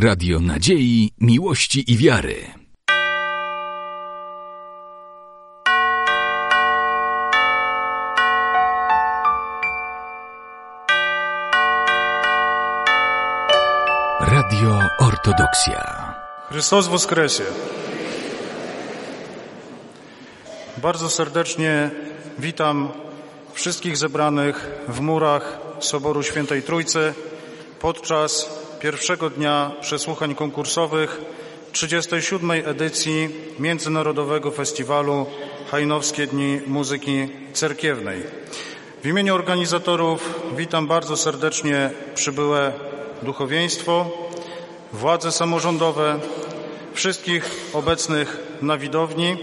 Radio Nadziei, Miłości i Wiary. Radio Ortodoksja. Chrystus Woskresie. Bardzo serdecznie witam wszystkich zebranych w murach Soboru Świętej Trójcy podczas pierwszego dnia przesłuchań konkursowych 37. edycji Międzynarodowego Festiwalu Hajnowskie Dni Muzyki Cerkiewnej. W imieniu organizatorów witam bardzo serdecznie przybyłe duchowieństwo, władze samorządowe, wszystkich obecnych na widowni,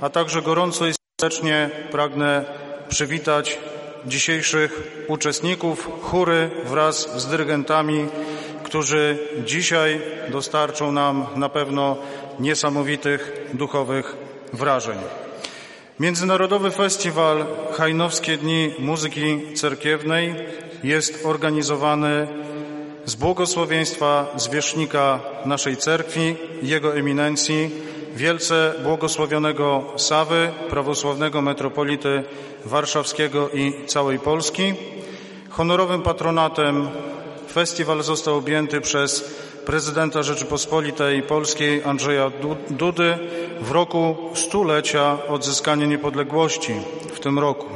a także gorąco i serdecznie pragnę przywitać dzisiejszych uczestników chóry wraz z dyrygentami, którzy dzisiaj dostarczą nam na pewno niesamowitych duchowych wrażeń. Międzynarodowy Festiwal Hajnowskie Dni Muzyki Cerkiewnej jest organizowany z błogosławieństwa zwierzchnika naszej cerkwi, jego eminencji, wielce błogosławionego Sawy, prawosławnego metropolity warszawskiego i całej Polski. Honorowym patronatem festiwal został objęty przez prezydenta Rzeczypospolitej Polskiej Andrzeja Dudy w roku stulecia odzyskania niepodległości w tym roku.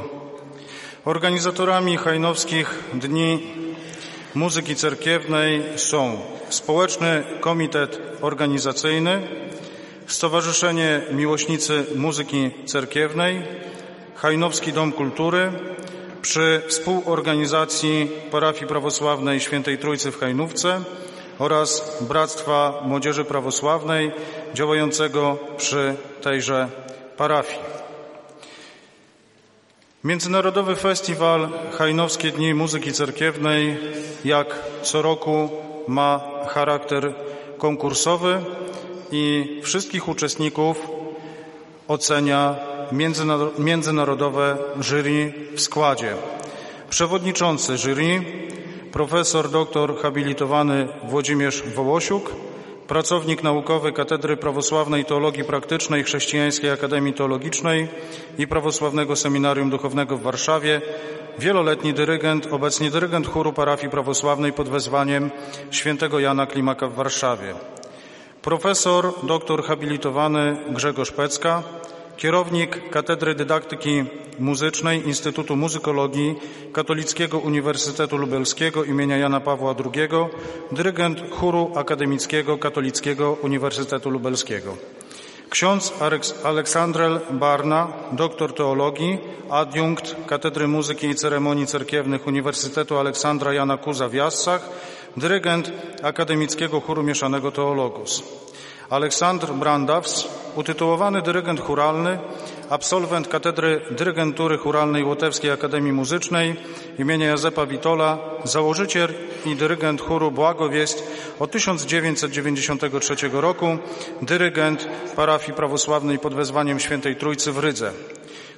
Organizatorami hajnowskich dni muzyki cerkiewnej są Społeczny Komitet Organizacyjny, Stowarzyszenie Miłośnicy Muzyki Cerkiewnej, Hajnowski Dom Kultury przy współorganizacji Parafii Prawosławnej Świętej Trójcy w Hajnówce oraz Bractwa Młodzieży Prawosławnej działającego przy tejże parafii. Międzynarodowy Festiwal Hajnowskie Dni Muzyki Cerkiewnej jak co roku ma charakter konkursowy i wszystkich uczestników ocenia międzynarodowe jury w składzie. Przewodniczący jury profesor doktor habilitowany Włodzimierz Wołosiuk, pracownik naukowy Katedry Prawosławnej Teologii Praktycznej Chrześcijańskiej Akademii Teologicznej i Prawosławnego Seminarium Duchownego w Warszawie, wieloletni dyrygent, obecnie dyrygent chóru parafii prawosławnej pod wezwaniem świętego Jana Klimaka w Warszawie. Profesor doktor habilitowany Grzegorz Pecka, kierownik Katedry Dydaktyki Muzycznej Instytutu Muzykologii Katolickiego Uniwersytetu Lubelskiego imienia Jana Pawła II, dyrygent chóru akademickiego Katolickiego Uniwersytetu Lubelskiego. Ksiądz Aleksandrel Barna, doktor teologii, adiunkt Katedry Muzyki i Ceremonii Cerkiewnych Uniwersytetu Aleksandra Jana Kuza w Jassach, dyrygent Akademickiego Chóru Mieszanego Teologus. Aleksandr Brandaws, utytułowany dyrygent churalny, absolwent Katedry Dyrygentury Churalnej Łotewskiej Akademii Muzycznej imienia Józefa Witola, założyciel i dyrygent chóru Błagowieść od 1993 roku, dyrygent parafii prawosławnej pod wezwaniem Świętej Trójcy w Rydze.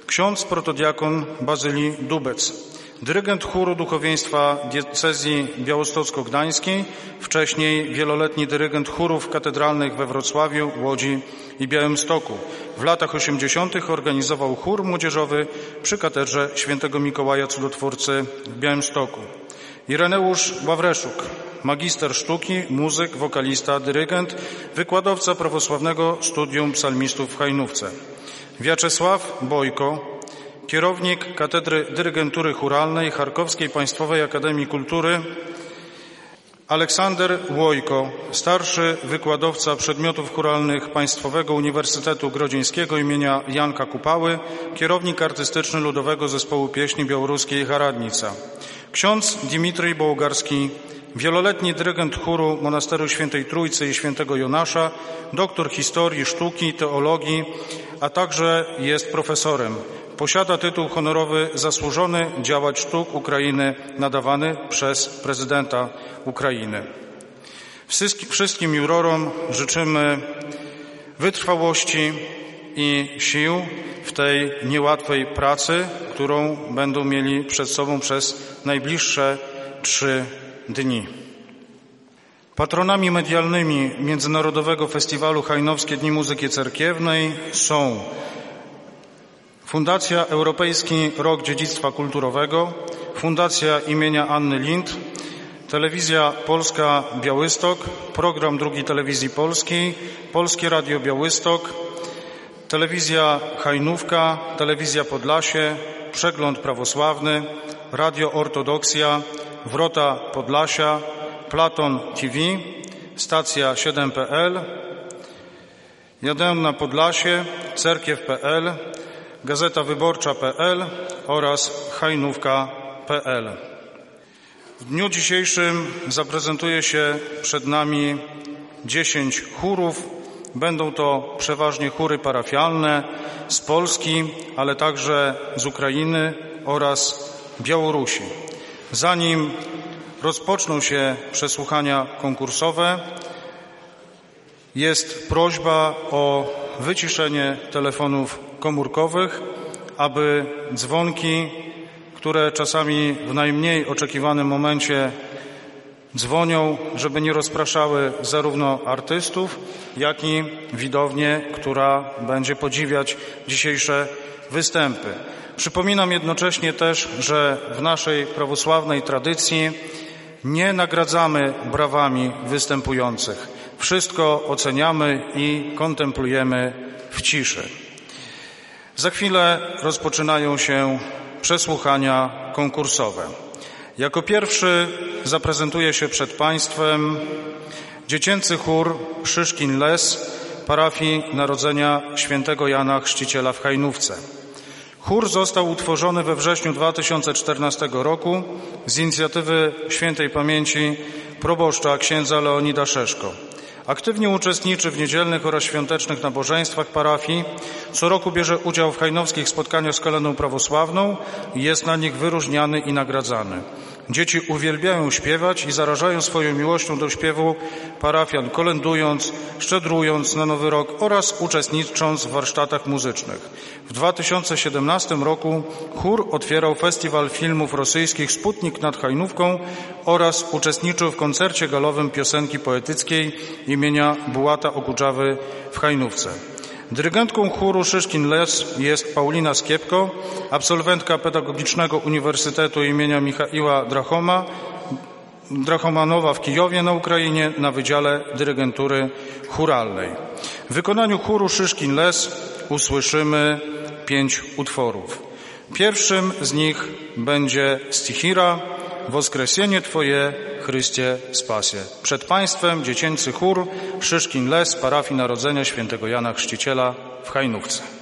Ksiądz protodiakon Bazylii Dubec, dyrygent chóru duchowieństwa diecezji białostocko-gdańskiej, wcześniej wieloletni dyrygent chórów katedralnych we Wrocławiu, Łodzi i Białymstoku. W latach 80. organizował chór młodzieżowy przy katedrze świętego Mikołaja Cudotwórcy w Białymstoku. Ireneusz Ławreszuk, magister sztuki, muzyk, wokalista, dyrygent, wykładowca prawosławnego studium psalmistów w Hajnówce. Wiaczesław Bojko, kierownik Katedry Dyrygentury Churalnej Charkowskiej Państwowej Akademii Kultury, Aleksander Łojko, starszy wykładowca przedmiotów churalnych Państwowego Uniwersytetu Grodzieńskiego imienia Janka Kupały, kierownik artystyczny Ludowego Zespołu Pieśni Białoruskiej Haradnica. Ksiądz Dimitryj Bołgarski, wieloletni dyrygent chóru Monasteru Świętej Trójcy i Świętego Jonasza, doktor historii, sztuki, teologii, a także jest profesorem. Posiada tytuł honorowy Zasłużony Działacz Sztuk Ukrainy nadawany przez prezydenta Ukrainy. Wszystkim jurorom życzymy wytrwałości i sił w tej niełatwej pracy, którą będą mieli przed sobą przez najbliższe trzy dni. Patronami medialnymi Międzynarodowego Festiwalu Hajnowskie Dni Muzyki Cerkiewnej są Fundacja Europejski Rok Dziedzictwa Kulturowego, Fundacja imienia Anny Lind, Telewizja Polska Białystok, Program Drugi Telewizji Polskiej, Polskie Radio Białystok, Telewizja Hajnówka, Telewizja Podlasie, Przegląd Prawosławny, Radio Ortodoksja, Wrota Podlasia, Platon TV, Stacja 7.pl, Jadę na Podlasie, Cerkiew.pl, Gazeta Wyborcza.pl oraz Hajnówka.pl. W dniu dzisiejszym zaprezentuje się przed nami dziesięć chórów. Będą to przeważnie chóry parafialne z Polski, ale także z Ukrainy oraz Białorusi. Zanim rozpoczną się przesłuchania konkursowe, jest prośba o wyciszenie telefonów komórkowych, aby dzwonki, które czasami w najmniej oczekiwanym momencie dzwonią, żeby nie rozpraszały zarówno artystów, jak i widownię, która będzie podziwiać dzisiejsze występy. Przypominam jednocześnie też, że w naszej prawosławnej tradycji nie nagradzamy brawami występujących. Wszystko oceniamy i kontemplujemy w ciszy. Za chwilę rozpoczynają się przesłuchania konkursowe. Jako pierwszy zaprezentuje się przed Państwem dziecięcy chór Szyszkin Les parafii Narodzenia Świętego Jana Chrzciciela w Hajnówce. Chór został utworzony we wrześniu 2014 roku z inicjatywy świętej pamięci proboszcza księdza Leonida Szeszko. Aktywnie uczestniczy w niedzielnych oraz świątecznych nabożeństwach parafii. Co roku bierze udział w hajnowskich spotkaniach z kaleną prawosławną i jest na nich wyróżniany i nagradzany. Dzieci uwielbiają śpiewać i zarażają swoją miłością do śpiewu parafian, kolendując, szczedrując na Nowy Rok oraz uczestnicząc w warsztatach muzycznych. W 2017 roku chór otwierał festiwal filmów rosyjskich Sputnik nad Hajnówką oraz uczestniczył w koncercie galowym piosenki poetyckiej imienia Bułata Okudżawy w Hajnówce. Dyrygentką chóru Szyszkin Les jest Paulina Skiepko, absolwentka Pedagogicznego Uniwersytetu imienia Michaiła Drachoma, Drachomanowa w Kijowie na Ukrainie na Wydziale Dyrygentury Churalnej. W wykonaniu chóru Szyszkin Les usłyszymy pięć utworów. Pierwszym z nich będzie Stichira, Woskresienie Twoje, Chrystie Spasie. Przed Państwem dziecięcy chór Szyszkin Les, parafii Narodzenia Świętego Jana Chrzciciela w Hajnówce.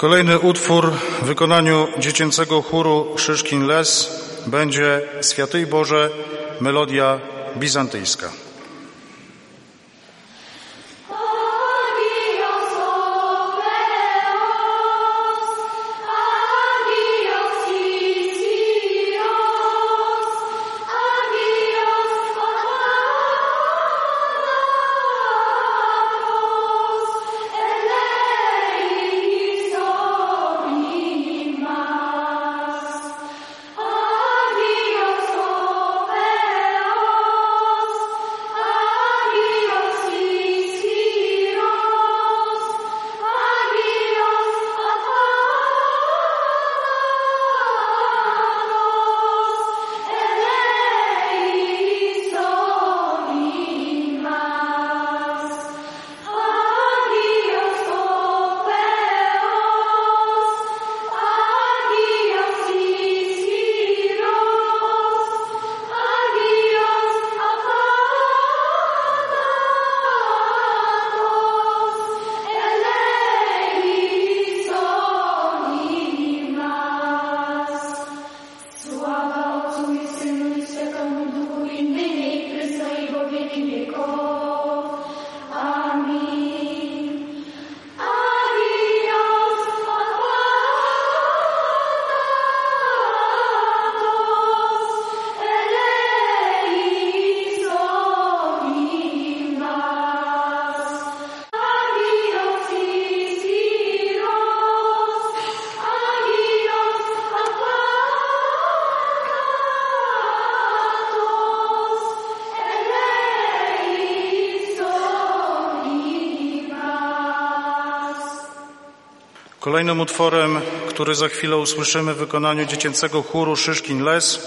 Kolejny utwór w wykonaniu dziecięcego chóru Szyszkin Les będzie Świętej Boże, melodia bizantyjska. Kolejnym utworem, który za chwilę usłyszymy w wykonaniu dziecięcego chóru Szyszkin Les,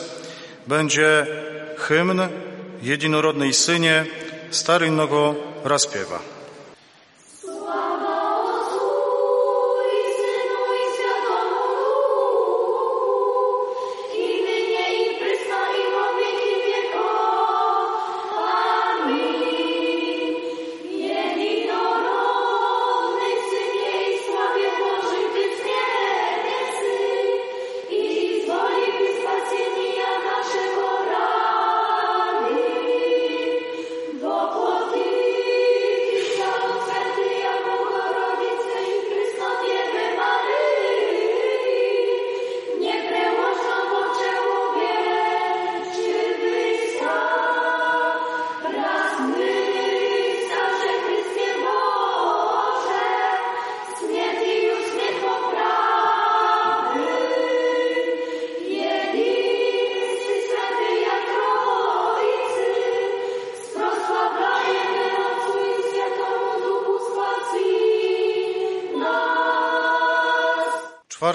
będzie hymn Jedinorodnej Synie Stary Nogo Raspiewa.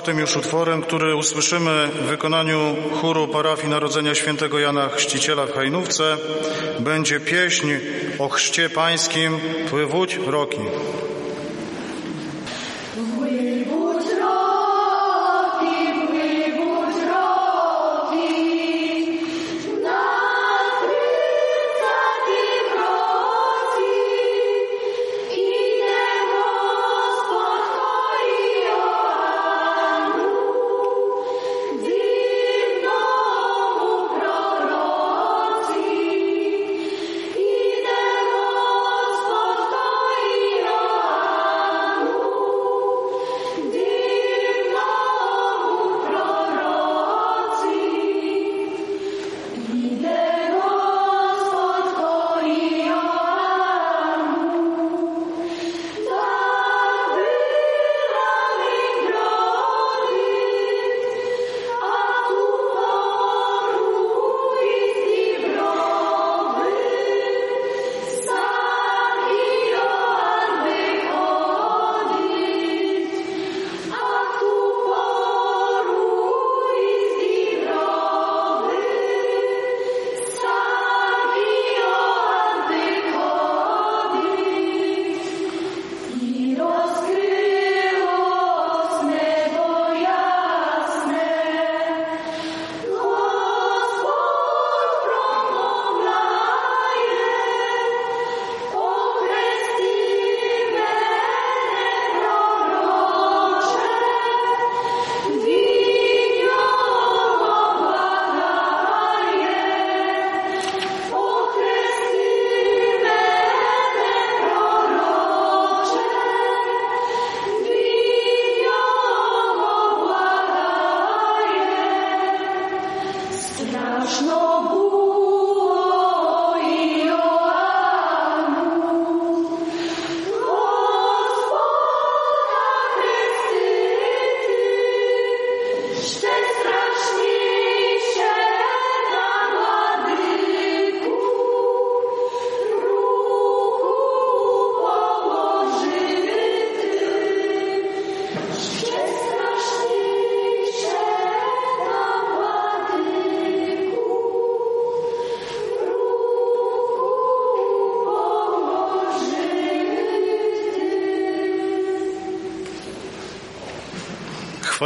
Czwartym już utworem, który usłyszymy w wykonaniu chóru parafii Narodzenia Świętego Jana Chrzciciela w Hajnówce, będzie pieśń o chrzcie pańskim Pływódź roki.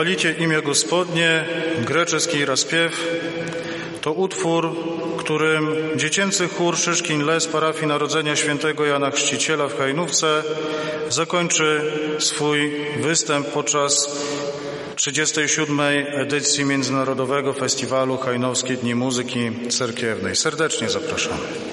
Chwalicie imię Gospodnie, greczeski raspiew, to utwór, którym dziecięcy chór Szyszkin Les parafii Narodzenia Świętego Jana Chrzciciela w Hajnówce zakończy swój występ podczas 37. edycji Międzynarodowego Festiwalu Hajnowskie Dni Muzyki Cerkiewnej. Serdecznie zapraszamy.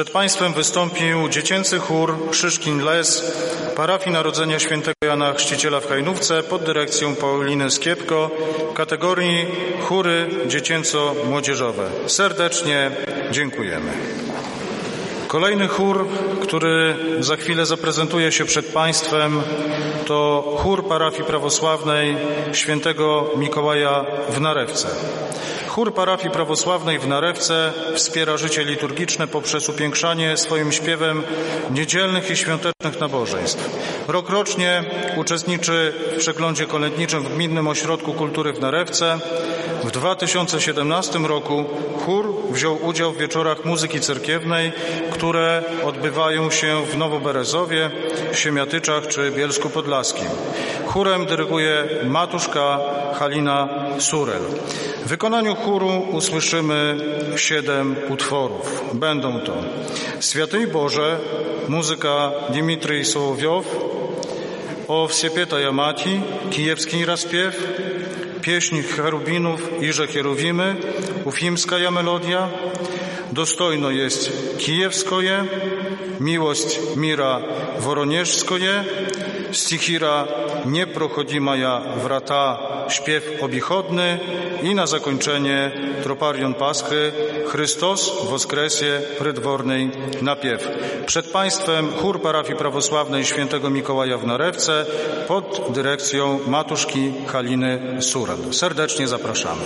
Przed Państwem wystąpił dziecięcy chór Szyszkin Les, parafii Narodzenia Świętego Jana Chrzciciela w Hajnówce pod dyrekcją Pauliny Skiepko w kategorii chóry dziecięco-młodzieżowe. Serdecznie dziękujemy. Kolejny chór, który za chwilę zaprezentuje się przed Państwem, to chór parafii prawosławnej świętego Mikołaja w Narewce. Chór parafii prawosławnej w Narewce wspiera życie liturgiczne poprzez upiększanie swoim śpiewem niedzielnych i świątecznych nabożeństw. Rokrocznie uczestniczy w przeglądzie kolędniczym w Gminnym Ośrodku Kultury w Narewce. W 2017 roku chór wziął udział w wieczorach muzyki cerkiewnej, które odbywają się w Nowoberezowie, Siemiatyczach czy Bielsku Podlaskim. Chórem dyryguje matuszka Halina Surel. W wykonaniu chóru usłyszymy siedem utworów. Będą to Świętej Boże, muzyka Dimitrij Sołowiow, o Wsiepieta Jamati, kijewski raspiew, pieśń cherubinów Iże Hierowimy, ufimska melodia, dostojno jest kijewskoje, miłość mira woronieżskoje, stichira nieprochodzimaja wrata, śpiew obichodny i na zakończenie troparion Paschy Chrystos woskresie prydwornej napiew. Przed Państwem chór parafii prawosławnej świętego Mikołaja w Narewce pod dyrekcją matuszki Haliny Surel. Serdecznie zapraszamy.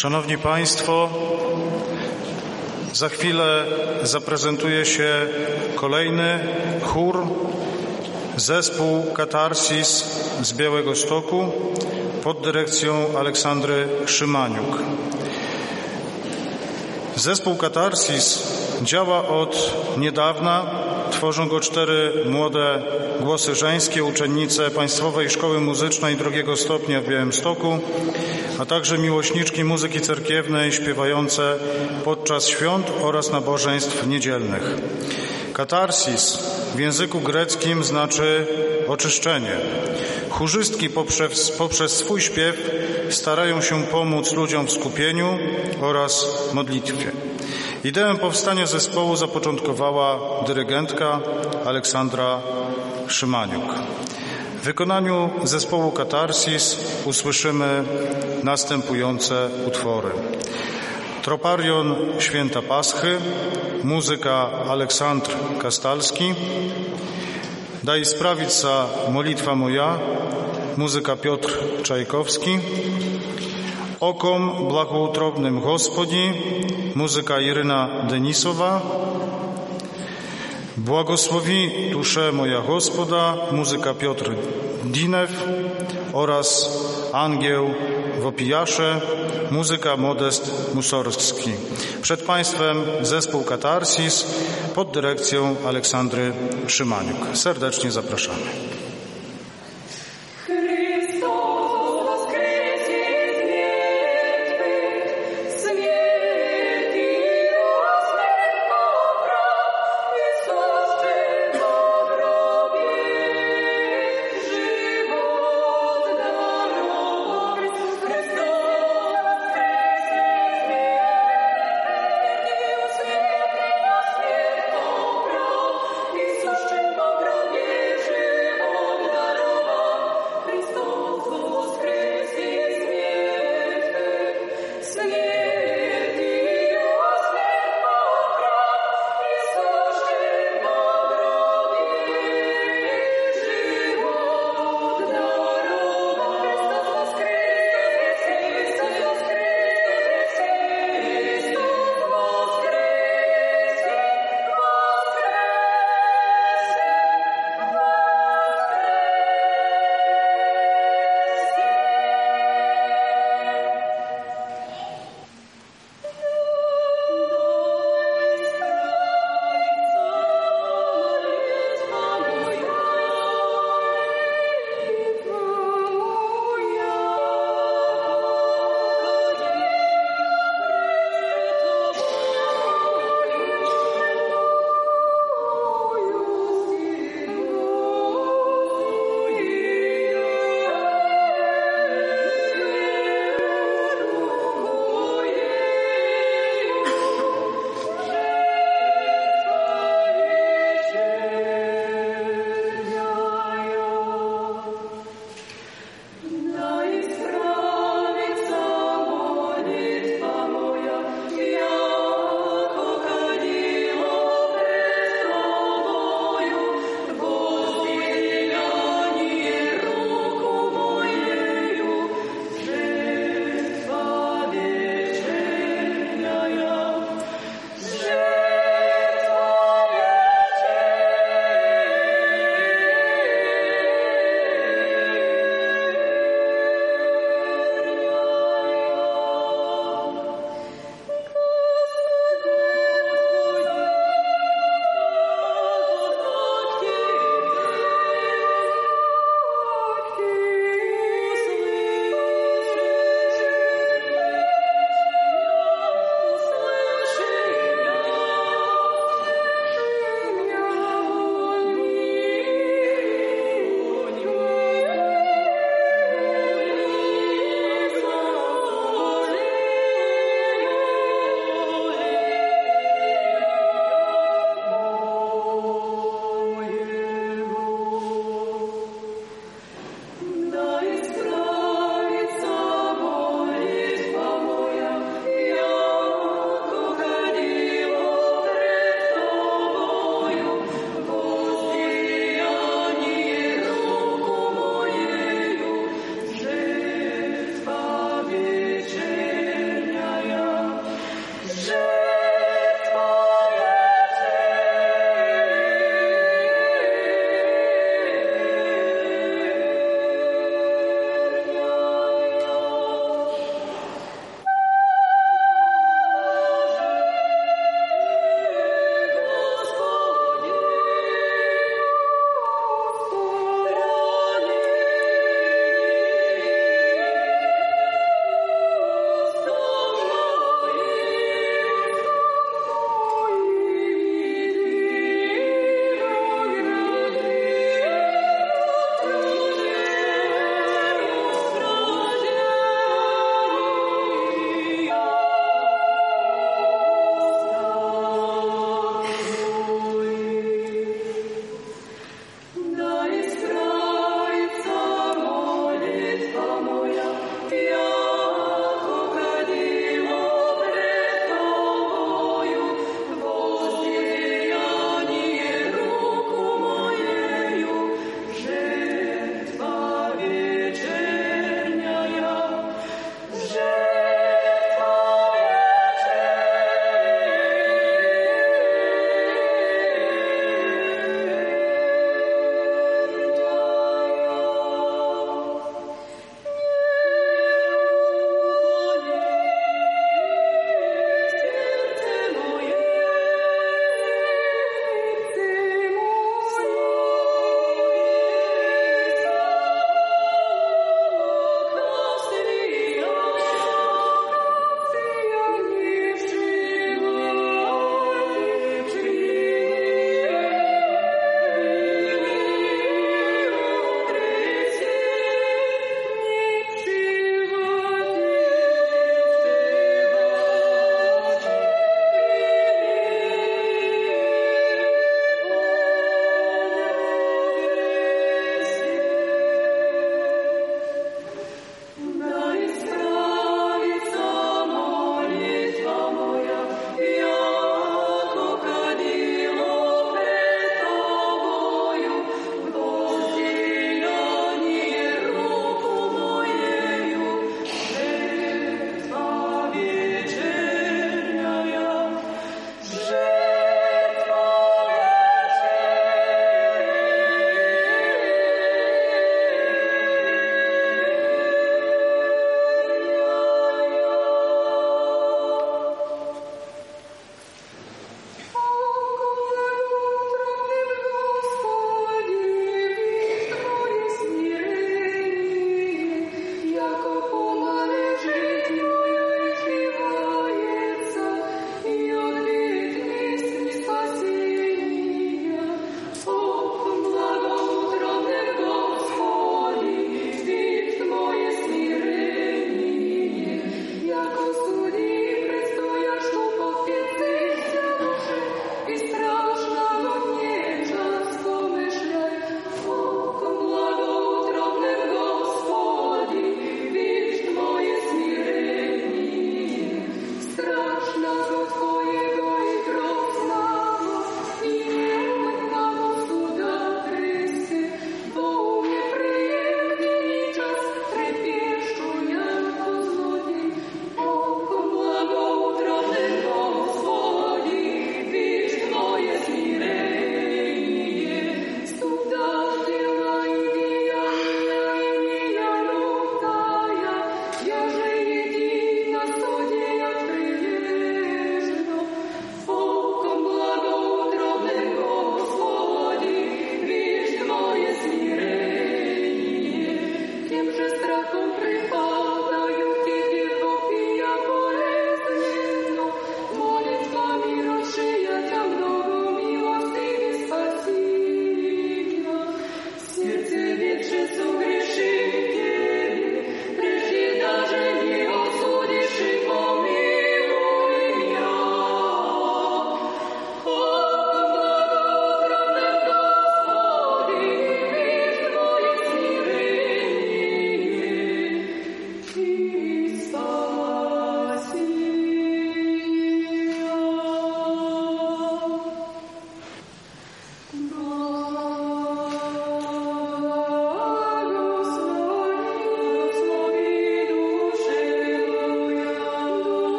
Szanowni Państwo, za chwilę zaprezentuje się kolejny chór, zespół Katarsis z Białego Stoku pod dyrekcją Aleksandry Szymaniuk. Zespół Katarsis działa od niedawna. Tworzą go cztery młode głosy żeńskie, uczennice Państwowej Szkoły Muzycznej drugiego stopnia w Białymstoku, a także miłośniczki muzyki cerkiewnej śpiewające podczas świąt oraz nabożeństw niedzielnych. Katarsis w języku greckim znaczy oczyszczenie. Chórzystki poprzez, poprzez swój śpiew starają się pomóc ludziom w skupieniu oraz modlitwie. Ideę powstania zespołu zapoczątkowała dyrygentka Aleksandra Szymaniuk. W wykonaniu zespołu Katarsis usłyszymy następujące utwory. Troparion Święta Paschy, muzyka Aleksandr Kastalski, Daj sprawić molitwa moja, muzyka Piotr Czajkowski, Okom Błogoutrobnym Gospodzi, muzyka Iryna Denisowa, Błogosławi duszę moja Gospoda, muzyka Piotr Dinew oraz Angieł w opijasze, muzyka Modest Musorski. Przed Państwem zespół Katarsis pod dyrekcją Aleksandry Szymaniuk. Serdecznie zapraszamy.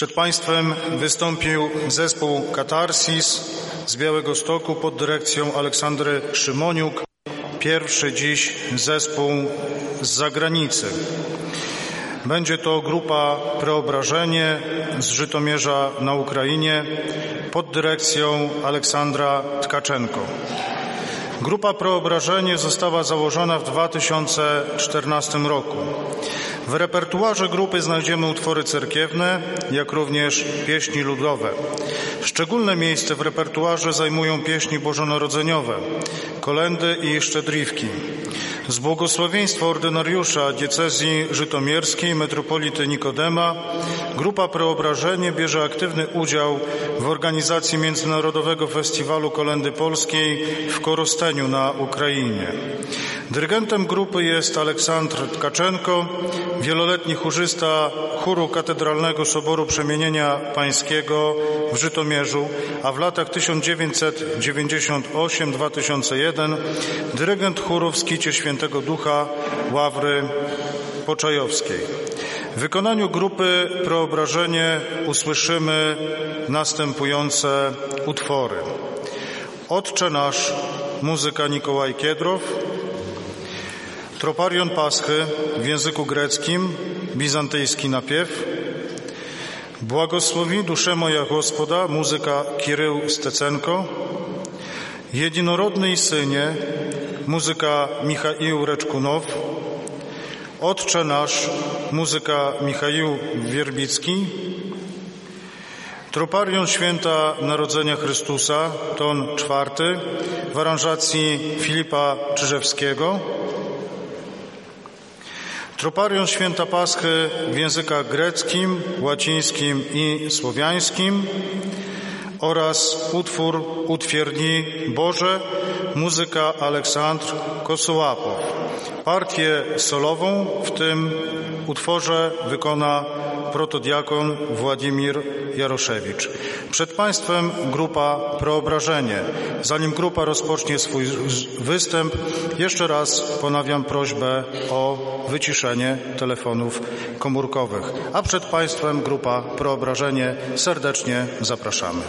Przed Państwem wystąpił zespół Katarsis z Białego Stoku pod dyrekcją Aleksandry Szymoniuk. Pierwszy dziś zespół z zagranicy. Będzie to grupa Preobrażenie z Żytomierza na Ukrainie pod dyrekcją Aleksandra Tkaczenko. Grupa Preobrażenie została założona w 2014 roku. W repertuarze grupy znajdziemy utwory cerkiewne, jak również pieśni ludowe. Szczególne miejsce w repertuarze zajmują pieśni bożonarodzeniowe, kolendy i szczedriwki. Z błogosławieństwa ordynariusza diecezji żytomierskiej metropolity Nikodema grupa Preobrażenie bierze aktywny udział w organizacji Międzynarodowego Festiwalu Kolendy Polskiej w Korosteniu na Ukrainie. Dyrygentem grupy jest Aleksandr Tkaczenko, wieloletni chórzysta chóru Katedralnego Soboru Przemienienia Pańskiego w Żytomierzu, a w latach 1998-2001 dyrygent chóru w Skicie Świętego Ducha Ławry Poczajowskiej. W wykonaniu grupy Preobrażenie usłyszymy następujące utwory. Otcze Nasz, muzyka Nikołaj Kiedrow, Troparion Paschy w języku greckim, bizantyjski napiew, Błogosławi duszę moja Gospoda, muzyka Kirył Stecenko, Jedinorodny Synie, muzyka Michaił Reczkunow, Otcze Nasz, muzyka Michaił Wierbicki, Troparion Święta Narodzenia Chrystusa, ton czwarty, w aranżacji Filipa Czyżewskiego, Troparion Święta Paschy w językach greckim, łacińskim i słowiańskim oraz utwór Utwierdni Boże, muzyka Aleksandr Kosołapow. Partię solową w tym utworze wykona protodiakon Władimir Jaroszewicz. Przed Państwem grupa Preobrażenie. Zanim grupa rozpocznie swój występ, jeszcze raz ponawiam prośbę o wyciszenie telefonów komórkowych. A przed Państwem grupa Preobrażenie. Serdecznie zapraszamy.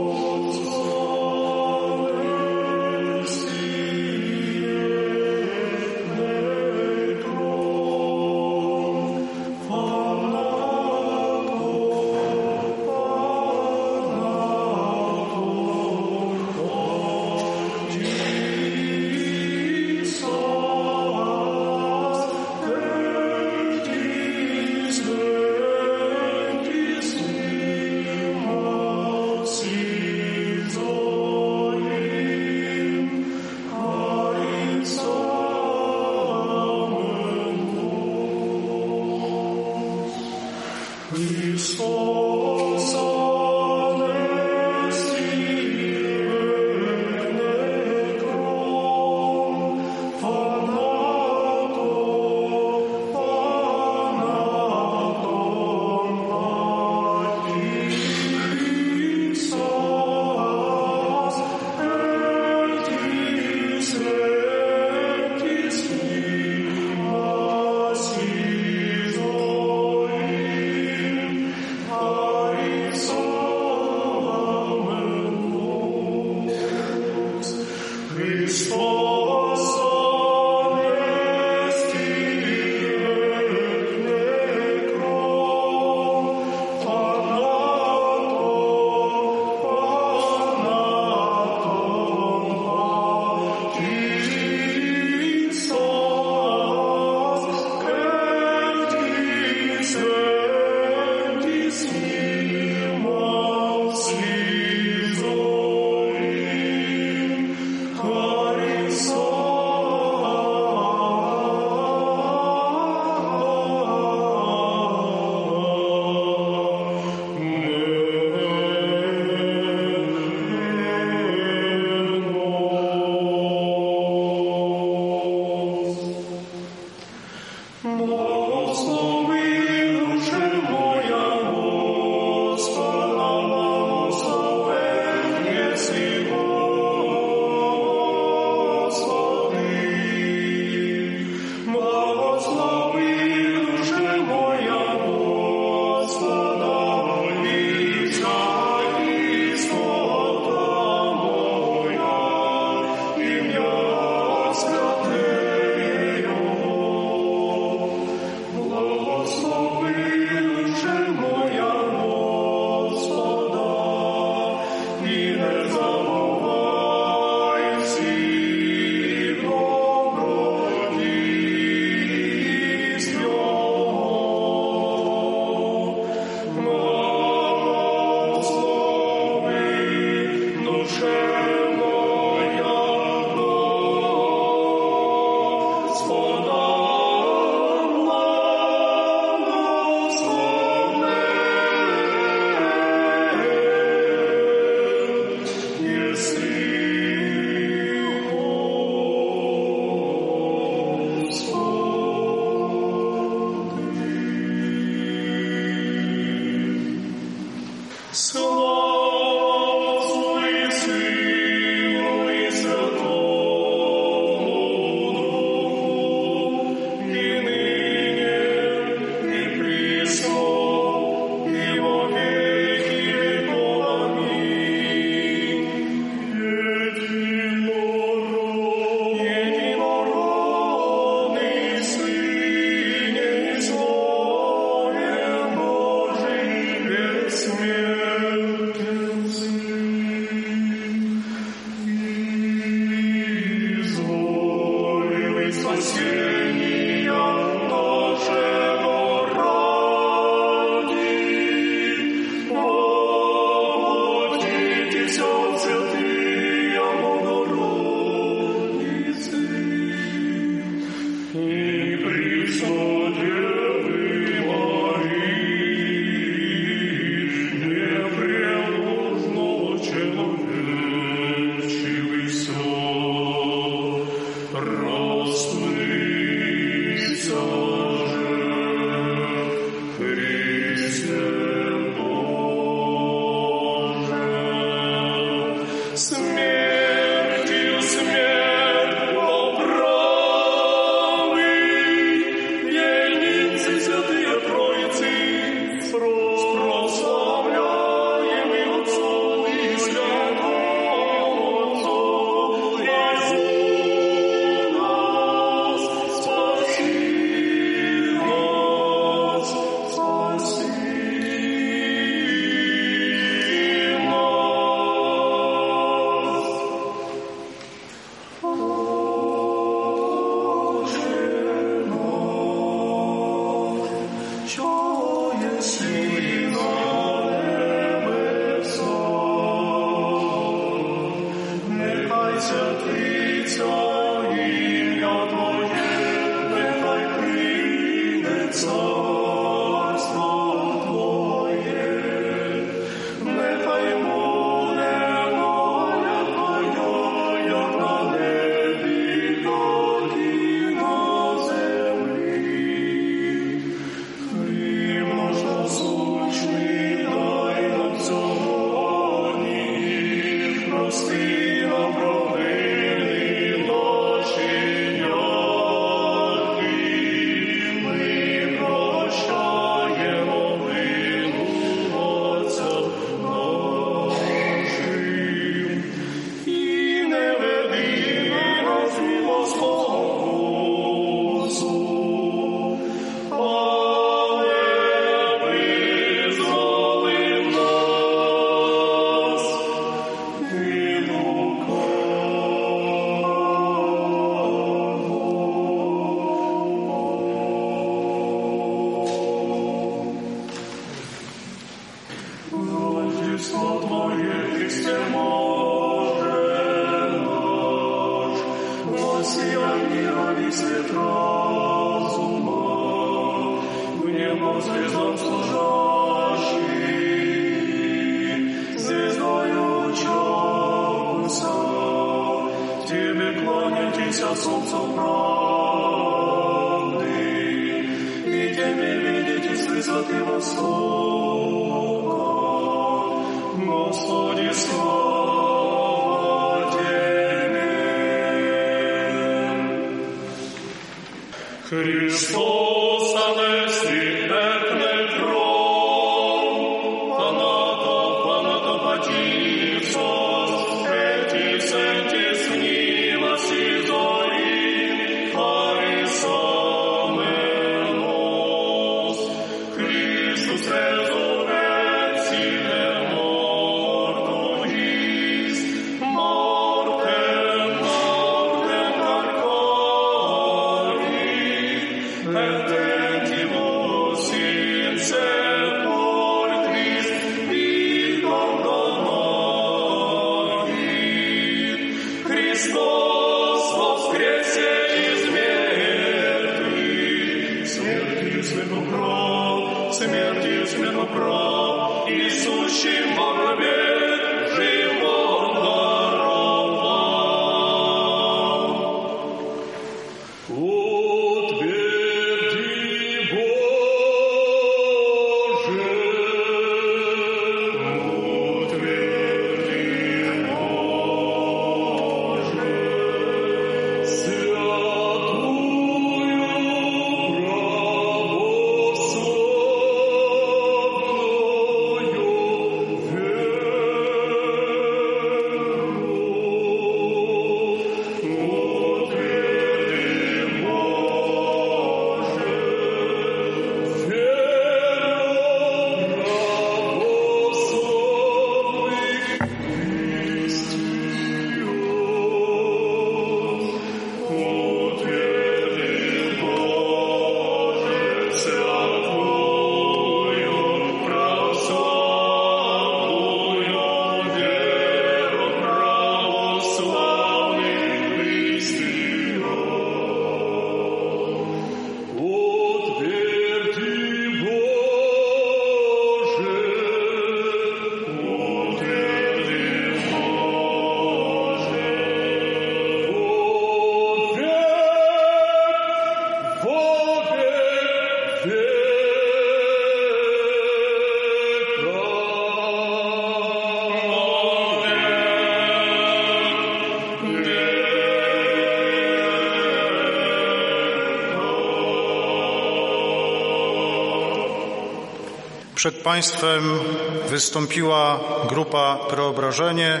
Przed Państwem wystąpiła grupa Preobrażenie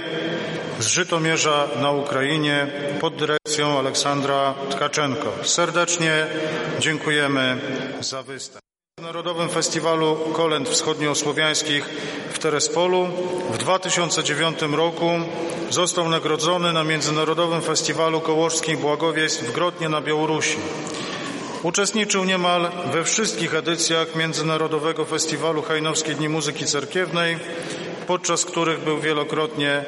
z Żytomierza na Ukrainie pod dyrekcją Aleksandra Tkaczenko. Serdecznie dziękujemy za występ. W Narodowym Festiwalu Kolęd Wschodniosłowiańskich w Terespolu w 2009 roku został nagrodzony na Międzynarodowym Festiwalu Kołorzskich Błagowiejstw w Grodnie na Białorusi. Uczestniczył niemal we wszystkich edycjach Międzynarodowego Festiwalu Hajnowskie Dni Muzyki Cerkiewnej, podczas których był wielokrotnie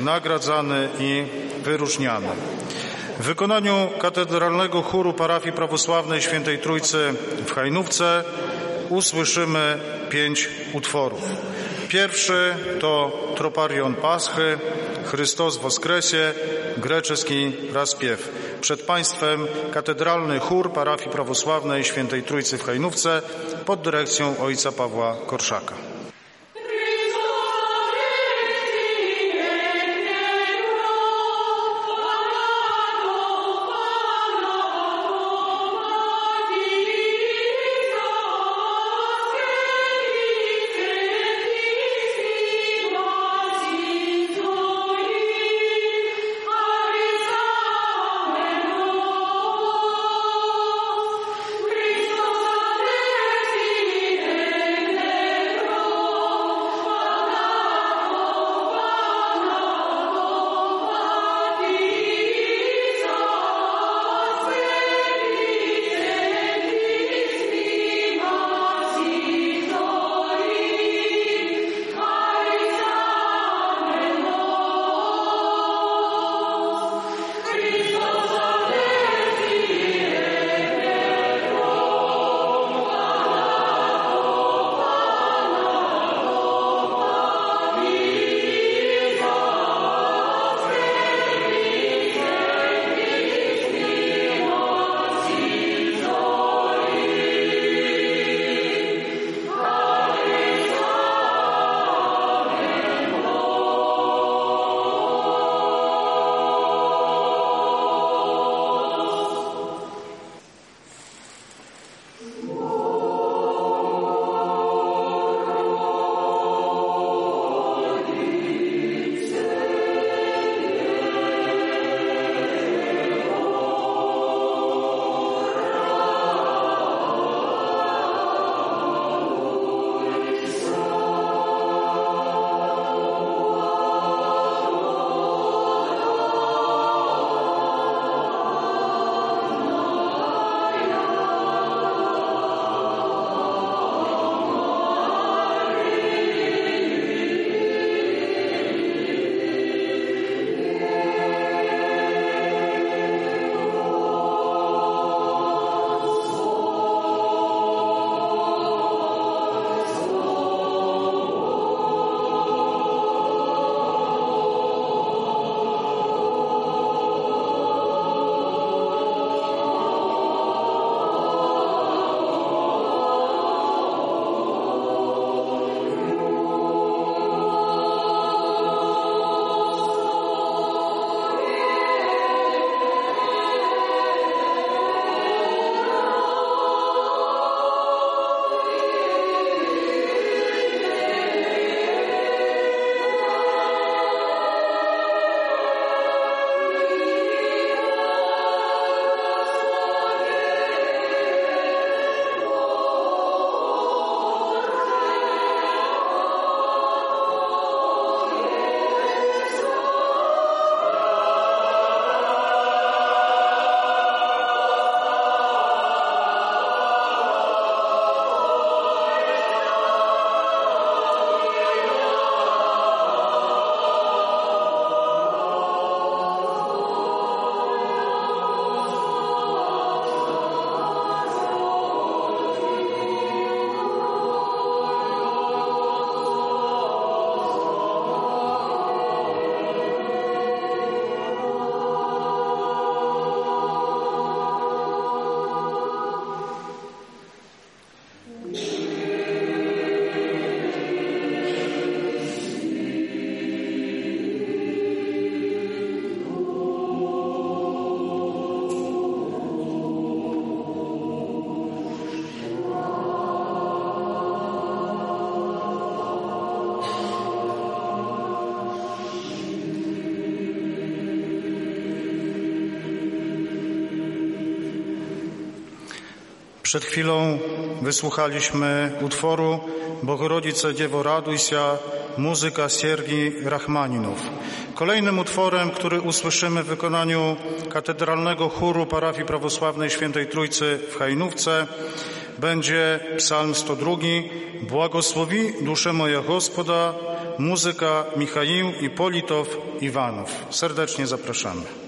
nagradzany i wyróżniany. W wykonaniu katedralnego chóru parafii prawosławnej Świętej Trójcy w Hajnówce usłyszymy pięć utworów. Pierwszy to Troparion Paschy, Chrystus Woskresie, grecki raspiew. Przed Państwem katedralny chór parafii prawosławnej Świętej Trójcy w Hajnówce pod dyrekcją ojca Pawła Korszaka. Przed chwilą wysłuchaliśmy utworu Bogorodice Dziewo Raduj się, muzyka Siergi Rachmaninow. Kolejnym utworem, który usłyszymy w wykonaniu katedralnego chóru parafii prawosławnej Świętej Trójcy w Hajnówce będzie psalm 102 Błogosławi duszę moja Gospoda, muzyka Michaił i Politow Iwanów. Serdecznie zapraszamy.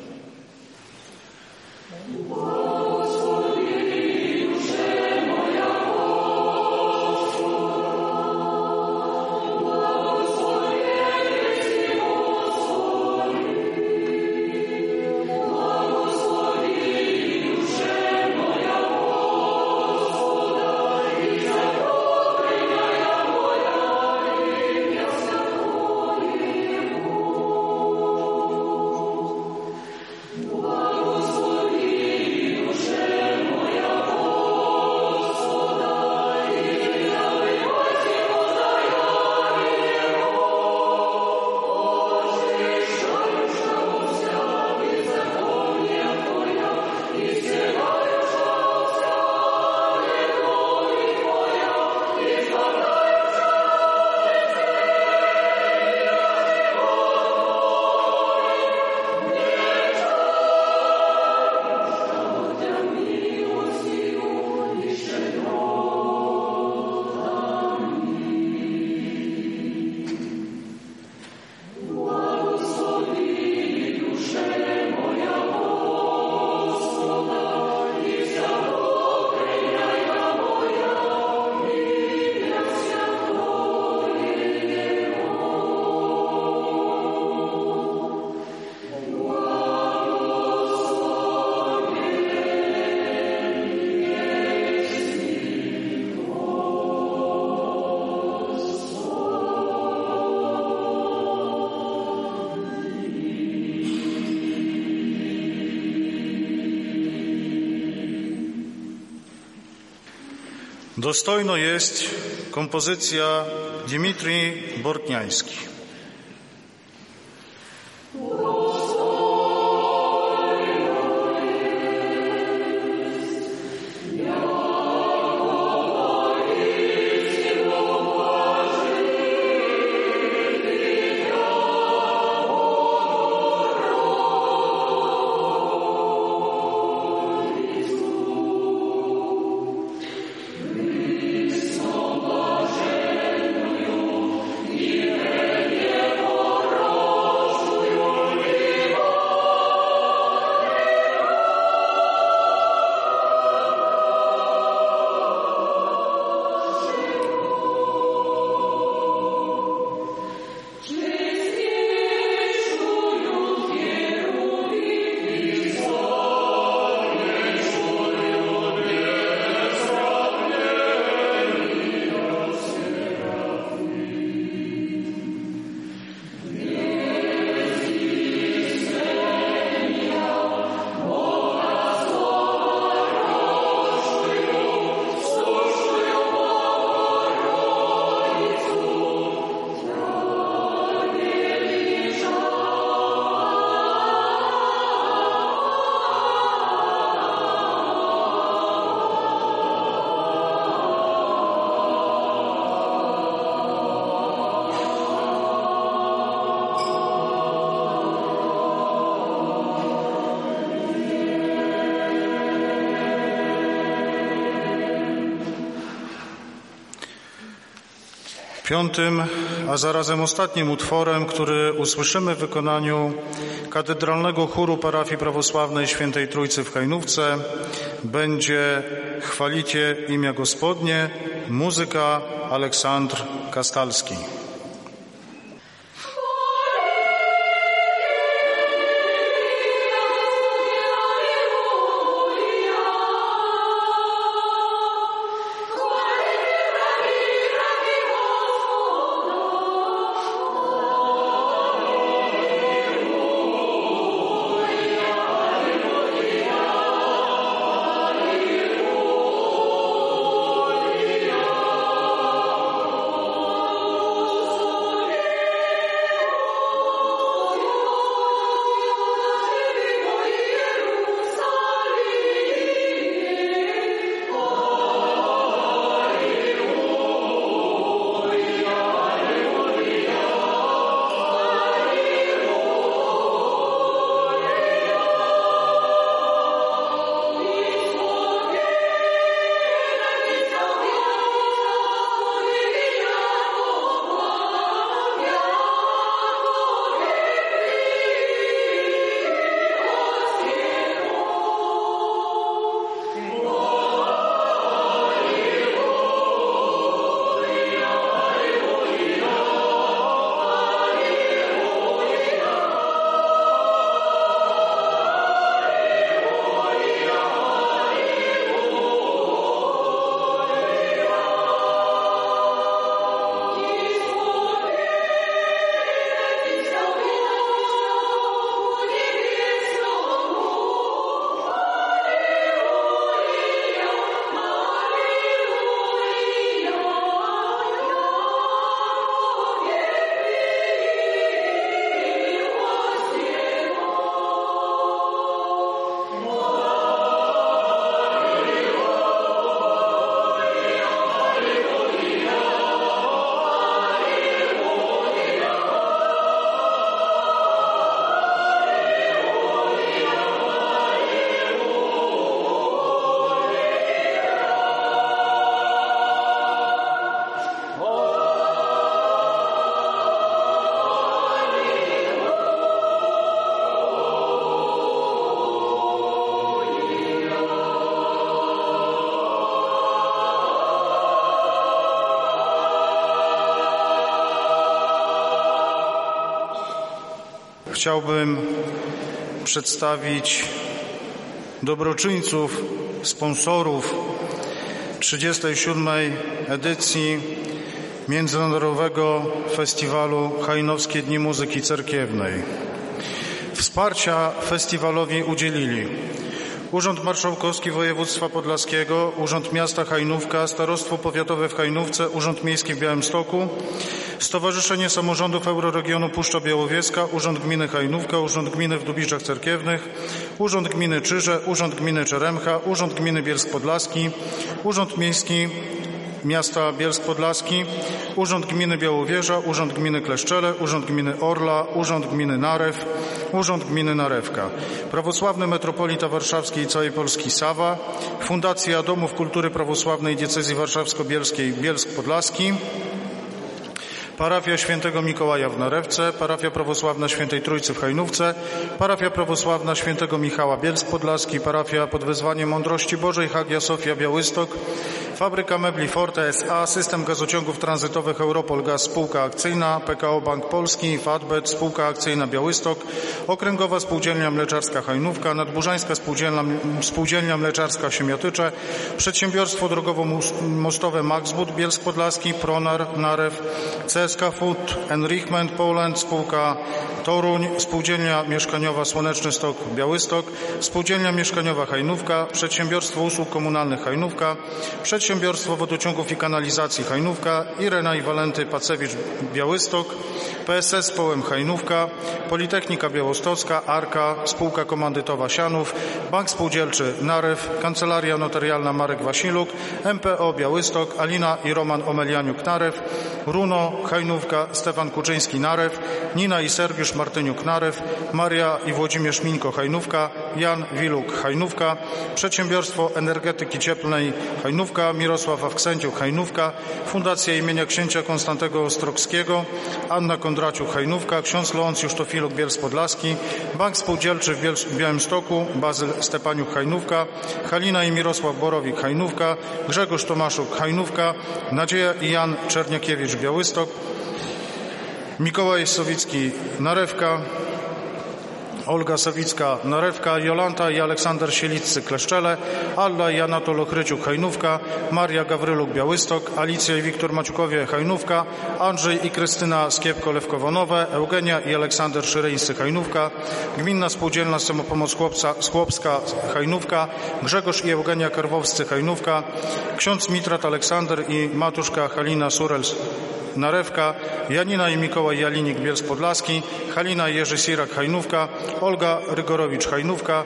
Dostojno jest kompozycja Dmitrij Bortniański. Piątym, a zarazem ostatnim utworem, który usłyszymy w wykonaniu katedralnego chóru parafii prawosławnej Świętej Trójcy w Hajnówce, będzie Chwalicie imię Gospodnie, muzyka Aleksandr Kastalski. Chciałbym przedstawić dobroczyńców, sponsorów 37. edycji Międzynarodowego Festiwalu Hajnowskie Dni Muzyki Cerkiewnej. Wsparcia festiwalowi udzielili Urząd Marszałkowski Województwa Podlaskiego, Urząd Miasta Hajnówka, Starostwo Powiatowe w Hajnówce, Urząd Miejski w Białymstoku, Stowarzyszenie Samorządów Euroregionu Puszcza Białowieska, Urząd Gminy Hajnówka, Urząd Gminy w Dubiczach Cerkiewnych, Urząd Gminy Czyże, Urząd Gminy Czeremcha, Urząd Gminy Bielsk Podlaski, Urząd Miejski Miasta Bielsk Podlaski, Urząd Gminy Białowieża, Urząd Gminy Kleszczele, Urząd Gminy Orla, Urząd Gminy Narew, Urząd Gminy Narewka, Prawosławny Metropolita Warszawski i całej Polski Sawa, Fundacja Domów Kultury Prawosławnej Diecezji Warszawsko-Bielskiej Bielsk Podlaski, Parafia Świętego Mikołaja w Narewce, Parafia Prawosławna Świętej Trójcy w Hajnówce, Parafia Prawosławna Świętego Michała Bielsk Podlaski, Parafia pod wezwaniem Mądrości Bożej Hagia Sofia Białystok, Fabryka Mebli Forte S.A., System Gazociągów Tranzytowych Europol Gaz Spółka Akcyjna, PKO Bank Polski, Fatbet Spółka Akcyjna Białystok, Okręgowa Spółdzielnia Mleczarska Hajnówka, Nadburzańska Spółdzielnia, Spółdzielnia Mleczarska Siemiatycze, Przedsiębiorstwo Drogowo-Mostowe Maxbud Bielsk Podlaski, Pronar Narew, CSK Food, Enrichment Poland, Spółka Toruń, Spółdzielnia Mieszkaniowa Słoneczny Stok Białystok, Spółdzielnia Mieszkaniowa Hajnówka, Przedsiębiorstwo Usług Komunalnych Hajnówka, Przedsiębiorstwo Wodociągów i Kanalizacji Hajnówka, Irena i Walenty Pacewicz Białystok, PSS Połem Hajnówka, Politechnika Białostocka, Arka, Spółka Komandytowa Sianów, Bank Spółdzielczy Narew, Kancelaria Notarialna Marek Wasiluk, MPO Białystok, Alina i Roman Omelianiuk Narew, Runo Hajnówka, Stefan Kuczyński Narew, Nina i Sergiusz Martyniuk Narew, Maria i Włodzimierz Minko Hajnówka, Jan Wiluk Hajnówka, Przedsiębiorstwo Energetyki Cieplnej Hajnówka, Mirosław Awksęciuk Hajnówka, Fundacja imienia księcia Konstantego Ostrogskiego, Anna Kondraciuk Hajnówka, ksiądz Leoncjusz Tofiluk Bielsk Podlaski, Bank Spółdzielczy w, w Białymstoku, Bazyl Stepaniuk Hajnówka, Halina i Mirosław Borowik Hajnówka, Grzegorz Tomaszuk Hajnówka, Nadzieja i Jan Czerniakiewicz Białystok, Mikołaj Sowicki Narewka, Olga Sawicka Narewka, Jolanta i Aleksander Sieliccy Kleszczele, Alla i Anatol Ochryciuk Hajnówka, Maria Gawryluk Białystok, Alicja i Wiktor Maciukowie Hajnówka, Andrzej i Krystyna Skiepko-Lewkowo-Nowe, Eugenia i Aleksander Szyreńscy Hajnówka, Gminna Spółdzielna Samopomoc Chłopca, Skłopska Hajnówka, Grzegorz i Eugenia Karwowscy Hajnówka, ksiądz Mitrat Aleksander i matuszka Halina Surels Narewka, Janina i Mikołaj Jalinik Bielsk Podlaski, Halina i Jerzy Sirak Hajnówka, Olga Rygorowicz Hajnówka,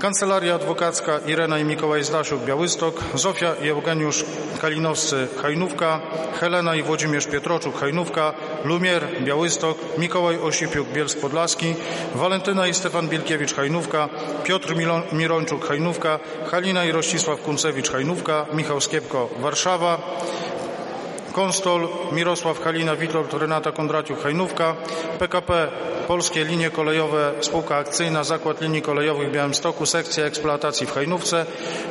Kancelaria Adwokacka Irena i Mikołaj Zdasiuk Białystok, Zofia i Eugeniusz Kalinowscy Hajnówka, Helena i Włodzimierz Pietroczuk Hajnówka, Lumier Białystok, Mikołaj Osipiuk Bielsk Podlaski, Walentyna i Stefan Bielkiewicz Hajnówka, Piotr Milon, Mirończuk Hajnówka, Halina i Rościsław Kuncewicz Hajnówka, Michał Skiepko Warszawa, Konstol, Mirosław Halina, Witold, Renata Kondraciuk, Hajnówka, PKP, Polskie Linie Kolejowe, Spółka Akcyjna, Zakład Linii Kolejowych w Białymstoku, Sekcja Eksploatacji w Hajnówce,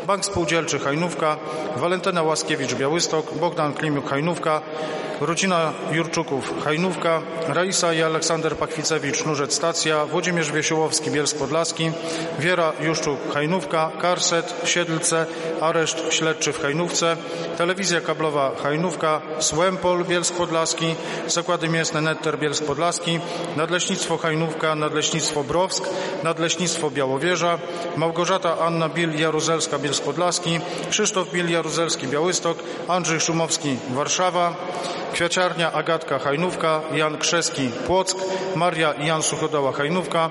Bank Spółdzielczy Hajnówka, Walentyna Łaskiewicz Białystok, Bogdan Klimiuk Hajnówka, Rodzina Jurczuków Hajnówka, Raisa i Aleksander Pachwicewicz Nurzec Stacja, Włodzimierz Wiesiołowski Bielsk Podlaski, Wiera Juszczuk Hajnówka, Karset, Siedlce, Areszt Śledczy w Hajnówce, Telewizja Kablowa Hajnówka, Słempol Bielsk Podlaski, Zakłady Mięsne Netter Bielsk Podlaski, Nadleśnictwo Hajnówka, Nadleśnictwo Browsk, Nadleśnictwo Białowieża, Małgorzata Anna Bil Jaruzelska Bielsk Podlaski, Krzysztof Bil Jaruzelski Białystok, Andrzej Szumowski Warszawa, Kwiaciarnia Agatka Hajnówka, Jan Krzeski Płock, Maria Jan Suchodoła Hajnówka,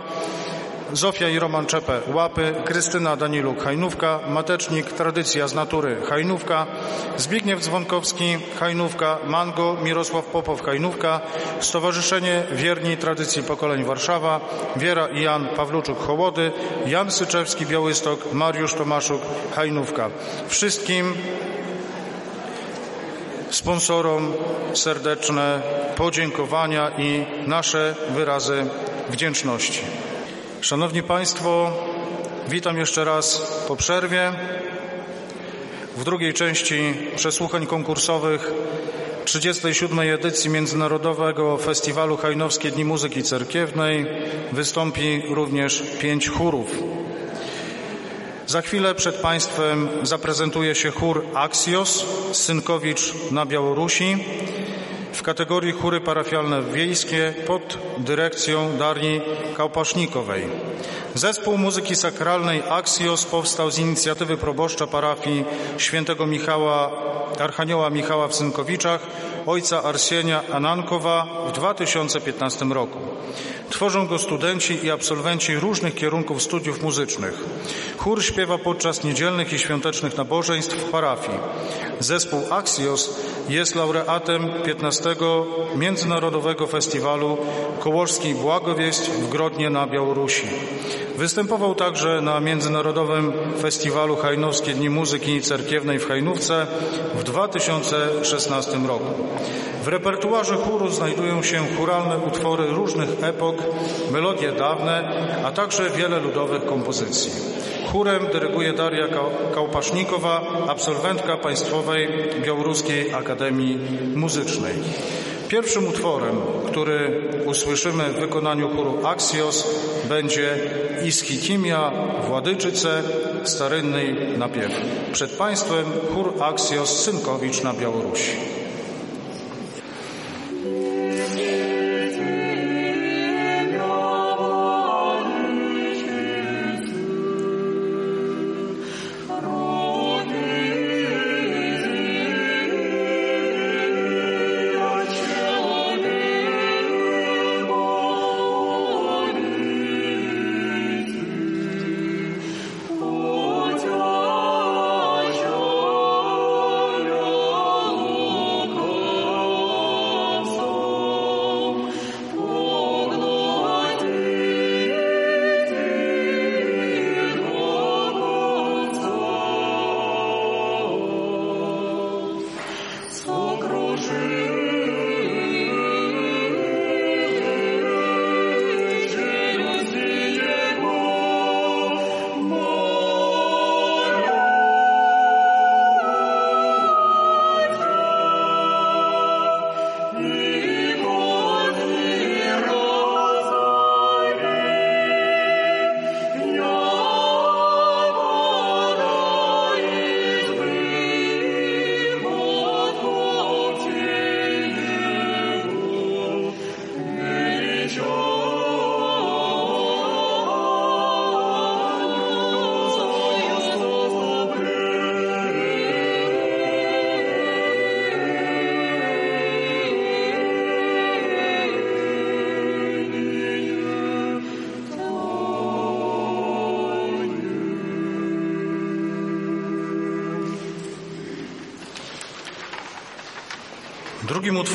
Zofia i Roman Czepę Łapy, Krystyna Daniluk Hajnówka, Matecznik Tradycja z Natury Hajnówka, Zbigniew Dzwonkowski Hajnówka, Mango Mirosław Popow Hajnówka, Stowarzyszenie Wierni Tradycji Pokoleń Warszawa, Wiera i Jan Pawluczuk Hołody, Jan Syczewski Białystok, Mariusz Tomaszuk Hajnówka. Wszystkim sponsorom serdeczne podziękowania i nasze wyrazy wdzięczności. Szanowni Państwo, witam jeszcze raz po przerwie. W drugiej części przesłuchań konkursowych 37. edycji Międzynarodowego Festiwalu Hajnowskie Dni Muzyki Cerkiewnej wystąpi również pięć chórów. Za chwilę przed Państwem zaprezentuje się chór Axios, Synkowicz na Białorusi w kategorii chóry parafialne wiejskie pod dyrekcją Darii Kałpasznikowej. Zespół muzyki sakralnej Axios powstał z inicjatywy proboszcza parafii świętego Michała, Archanioła Michała w Synkowiczach, ojca Arsienia Anankowa w 2015 roku. Tworzą go studenci i absolwenci różnych kierunków studiów muzycznych. Chór śpiewa podczas niedzielnych i świątecznych nabożeństw w parafii. Zespół Axios jest laureatem 15. Międzynarodowego Festiwalu Kołorzskiej Błagowieść w Grodnie na Białorusi. Występował także na Międzynarodowym Festiwalu Hajnowskie Dni Muzyki Cerkiewnej w Hajnówce w 2016 roku. W repertuarze chóru znajdują się churalne utwory różnych epok, melodie dawne, a także wiele ludowych kompozycji. Chórem dyryguje Daria Kałpasznikowa, absolwentka Państwowej Białoruskiej Akademii Muzycznej. Pierwszym utworem, który usłyszymy w wykonaniu chóru Axios będzie Ischikimia Władyczyce starynnej napiew. Przed Państwem chór Axios Synkowicz na Białorusi.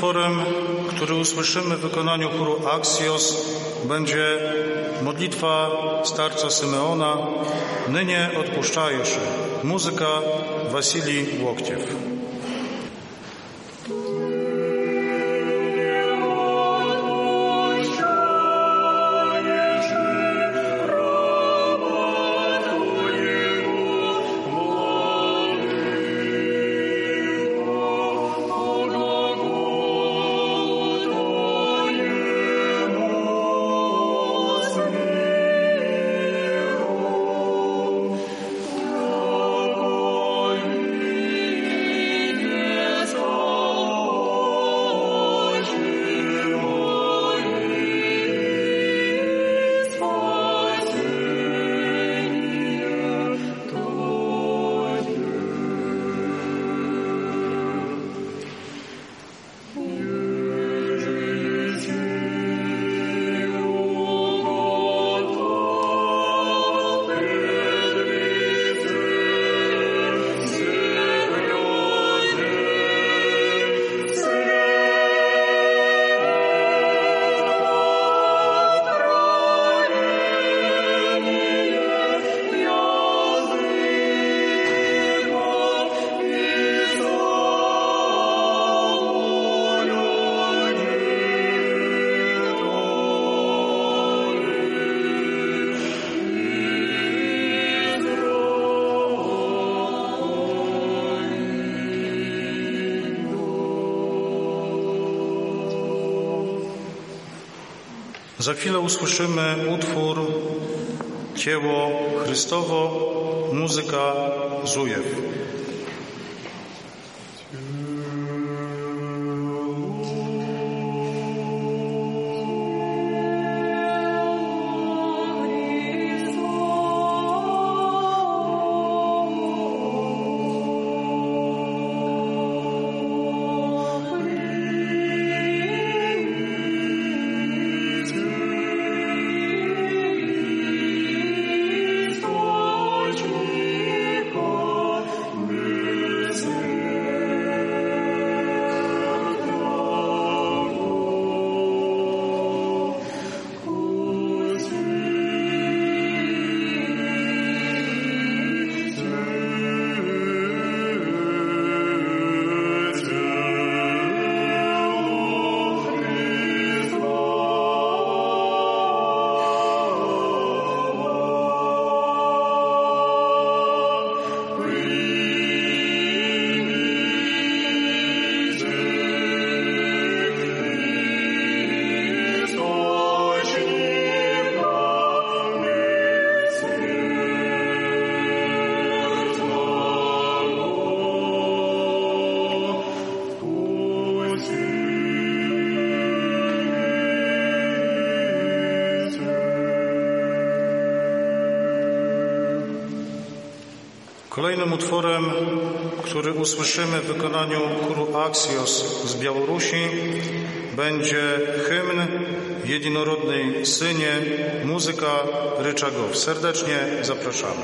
Utworem, który usłyszymy w wykonaniu chóru Axios, będzie modlitwa starca Symeona Nynie odpuszczajesz. Muzyka Wasilii Łoktiew. Za chwilę usłyszymy utwór Dzieło Chrystowo, muzyka Zujew. Utworem, który usłyszymy w wykonaniu chóru Axios z Białorusi, będzie hymn Jednorodnej Synie, muzyka Ryczagow. Serdecznie zapraszamy.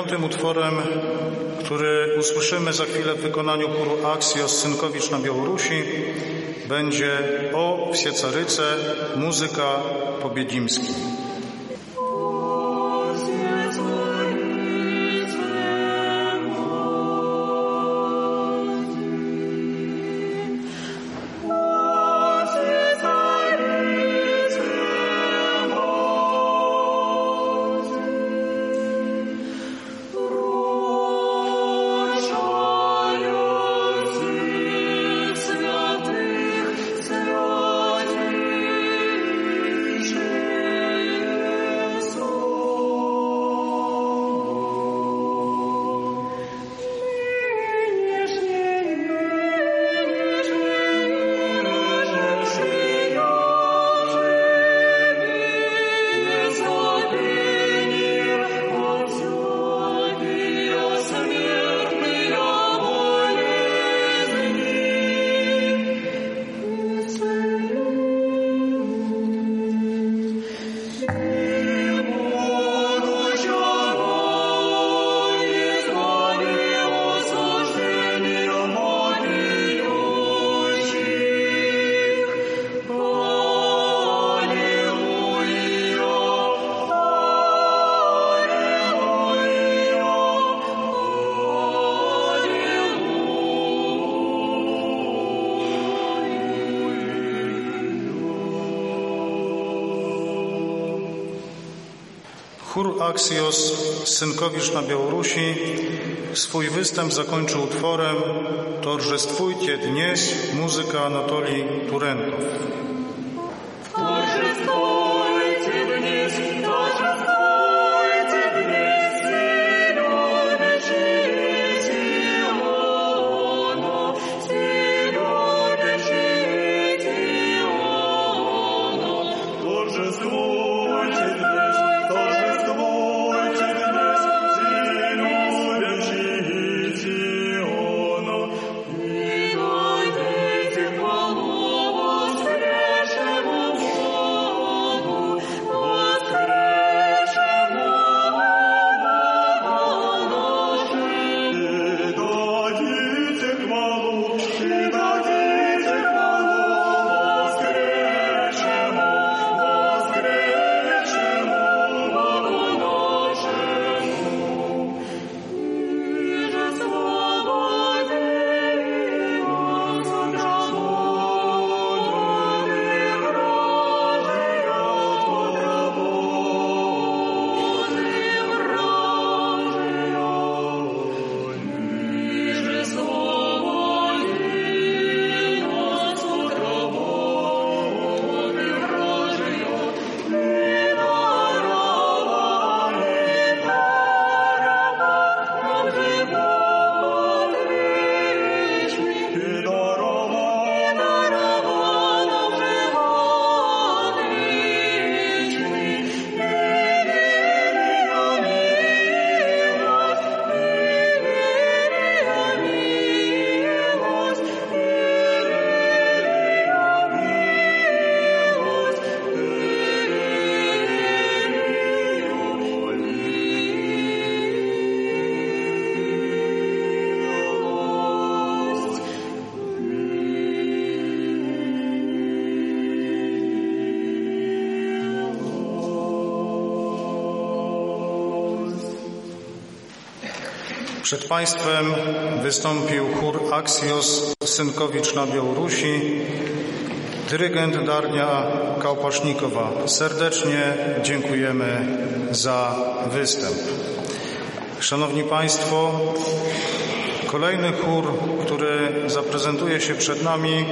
Piątym utworem, który usłyszymy za chwilę w wykonaniu chóru Axios Synkowicz na Białorusi, będzie o Wsiecaryce, muzyka po. Chór Axios Synkowicz na Białorusi swój występ zakończył utworem Torżestwujcie dnieś muzyka Anatolii Turenkow. Państwem wystąpił chór Axios Synkowicz na Białorusi, dyrygent Darnia Kałpasznikowa. Serdecznie dziękujemy za występ. Szanowni Państwo, kolejny chór, który zaprezentuje się przed nami,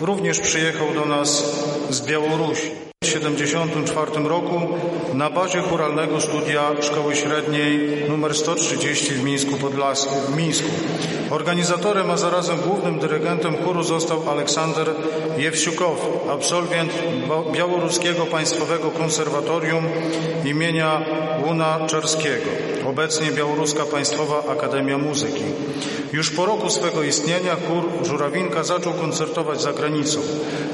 również przyjechał do nas z Białorusi. W 1974 roku na bazie churalnego studia Szkoły Średniej nr 130 w Mińsku Podlaskim. W Mińsku. Organizatorem, a zarazem głównym dyrygentem chóru został Aleksander Jewsiukow, absolwent Białoruskiego Państwowego Konserwatorium imienia Łuna Czerskiego, obecnie Białoruska Państwowa Akademia Muzyki. Już po roku swego istnienia chór Żurawinka zaczął koncertować za granicą.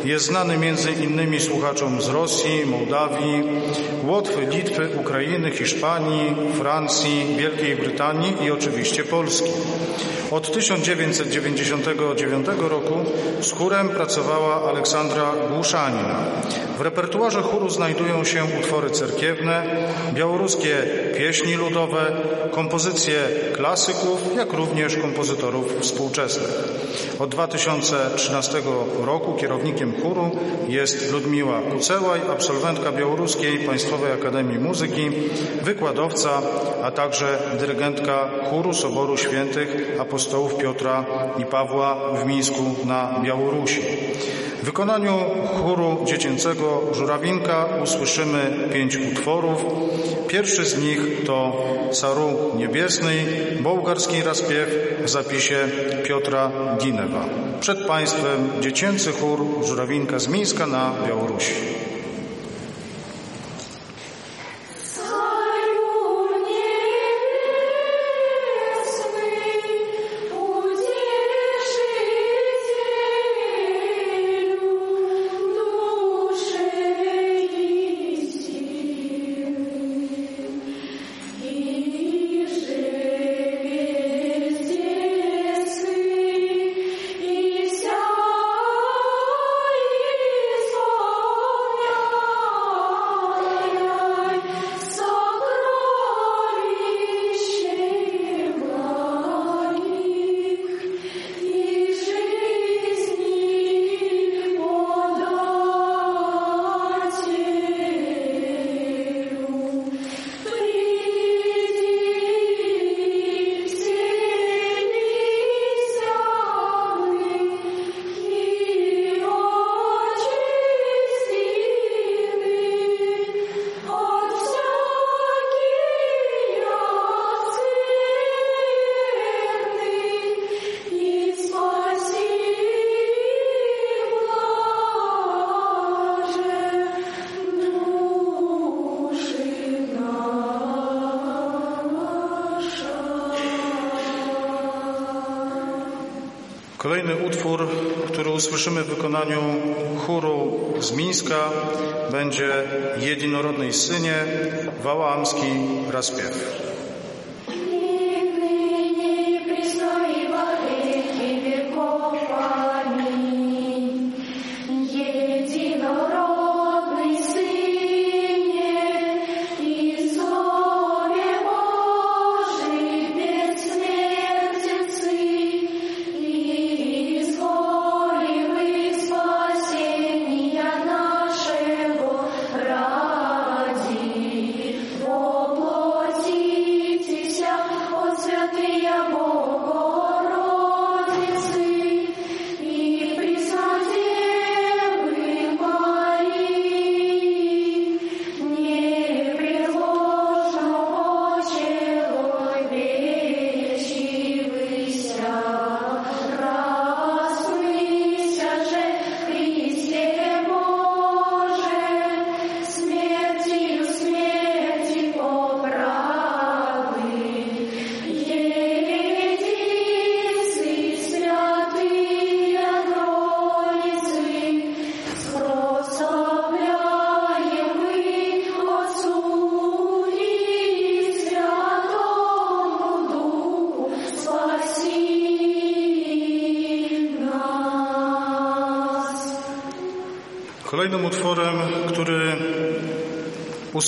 Jest znany między innymi słuchaczom z Rosji, Mołdawii, Łotwy, Litwy, Ukrainy, Hiszpanii, Francji, Wielkiej Brytanii i oczywiście Polski. Od 1999 roku z chórem pracowała Aleksandra Głuszanina. W repertuarze chóru znajdują się utwory cerkiewne, białoruskie pieśni ludowe, kompozycje klasyków, jak również kompozytorów współczesnych. Od 2013 roku kierownikiem chóru jest Ludmiła Kucełaj, absolwentka Białoruskiej Państwowej Akademii Muzyki, wykładowca, a także dyrygentka chóru Soboru Świętych Apostołów Piotra i Pawła w Mińsku na Białorusi. W wykonaniu chóru dziecięcego Żurawinka usłyszymy pięć utworów. Pierwszy z nich to Saru Niebiesnej, bułgarski rozpiew w zapisie Piotra Dinewa. Przed Państwem dziecięcy chór Żurawinka z Mińska na Białorusi.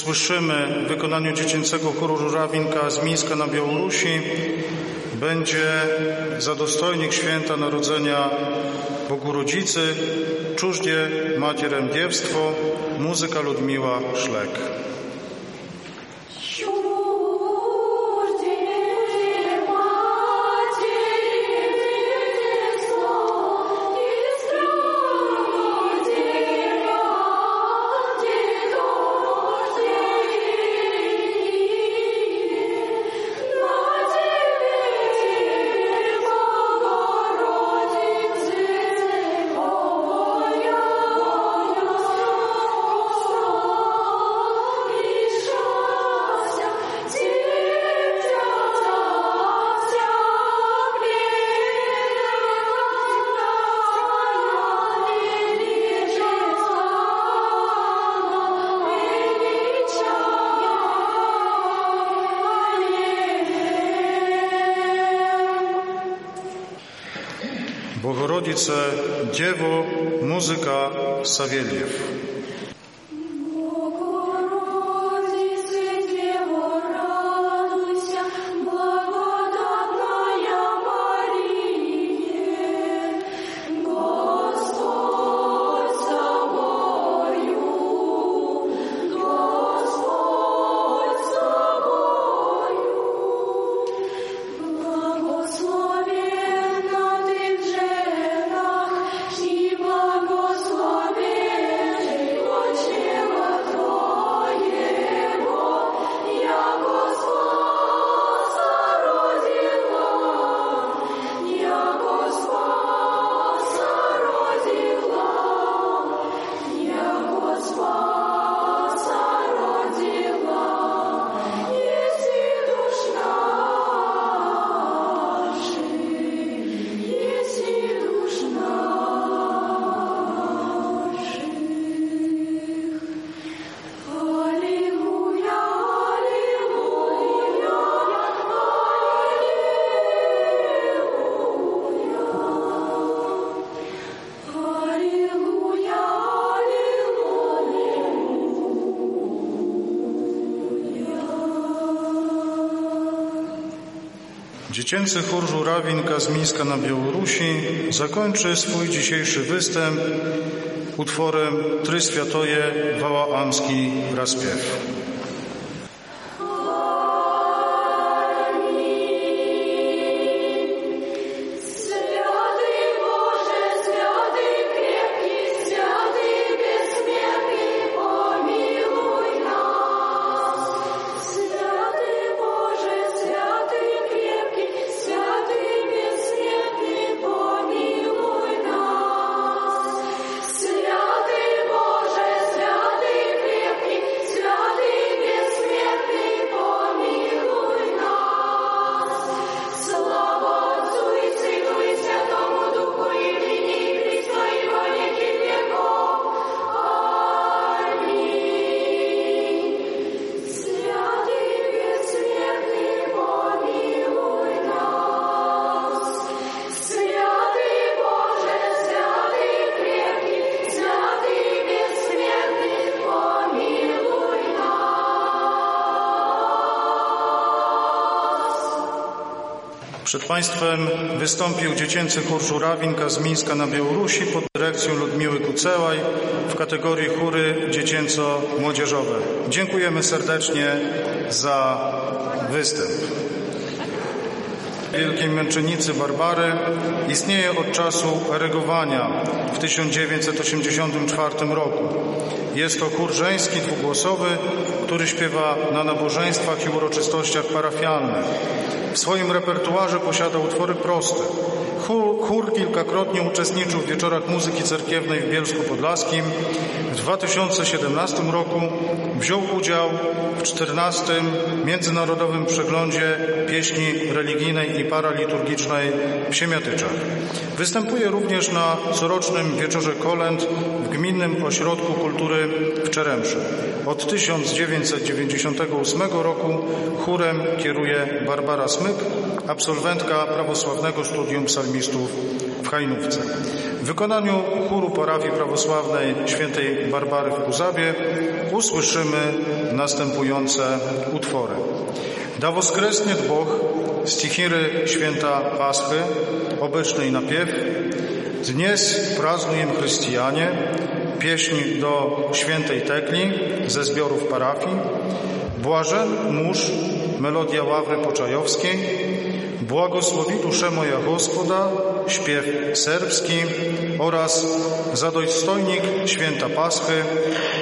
słyszymy w wykonaniu dziecięcego chóru Żurawinka z Mińska na Białorusi, będzie za dostojnik święta narodzenia Bogu Rodzicy, czużdzie Macie Dziewstwo, muzyka Ludmiła Szlek. rodzice, dzieło, muzyka Saweliew. Dziecięcy chór Żurawinka z Mińska na Białorusi zakończy swój dzisiejszy występ utworem Try Światoje Wała Amski Raspiew. Przed Państwem wystąpił dziecięcy chór Żurawinka z Mińska na Białorusi pod dyrekcją Ludmiły Kucełaj w kategorii chóry dziecięco-młodzieżowe. Dziękujemy serdecznie za występ. Wielkiej Męczennicy Barbary istnieje od czasu erygowania w 1984 roku. Jest to chór żeński dwugłosowy, który śpiewa na nabożeństwach i uroczystościach parafialnych. W swoim repertuarze posiada utwory proste. Chór, chór kilkakrotnie uczestniczył w wieczorach muzyki cerkiewnej w Bielsku Podlaskim. W 2017 roku wziął udział w 14. Międzynarodowym Przeglądzie Pieśni Religijnej i Paraliturgicznej w Siemiatyczach. Występuje również na corocznym Wieczorze Kolęd w Gminnym Ośrodku Kultury w Czeremszy. Od 1998 roku chórem kieruje Barbara Smyk, absolwentka prawosławnego studium psalmistów w Hajnówce. W wykonaniu chóru parafii prawosławnej świętej Barbary w Kuzawie usłyszymy następujące utwory. Da woskresnie Boh, stichiry święta Paschy, obycznej napiew, Dnies praznujem chrześcijanie, pieśń do świętej Tekli ze zbiorów parafii, Błażen mórz, melodia ławry poczajowskiej, Błogosławi duszę moja Gospoda, śpiew serbski oraz Zadojstojnik Święta Paschy,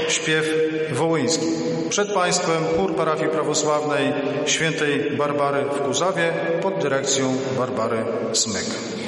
śpiew wołyński. Przed Państwem chór parafii prawosławnej świętej Barbary w Kuzawie pod dyrekcją Barbary Smyk.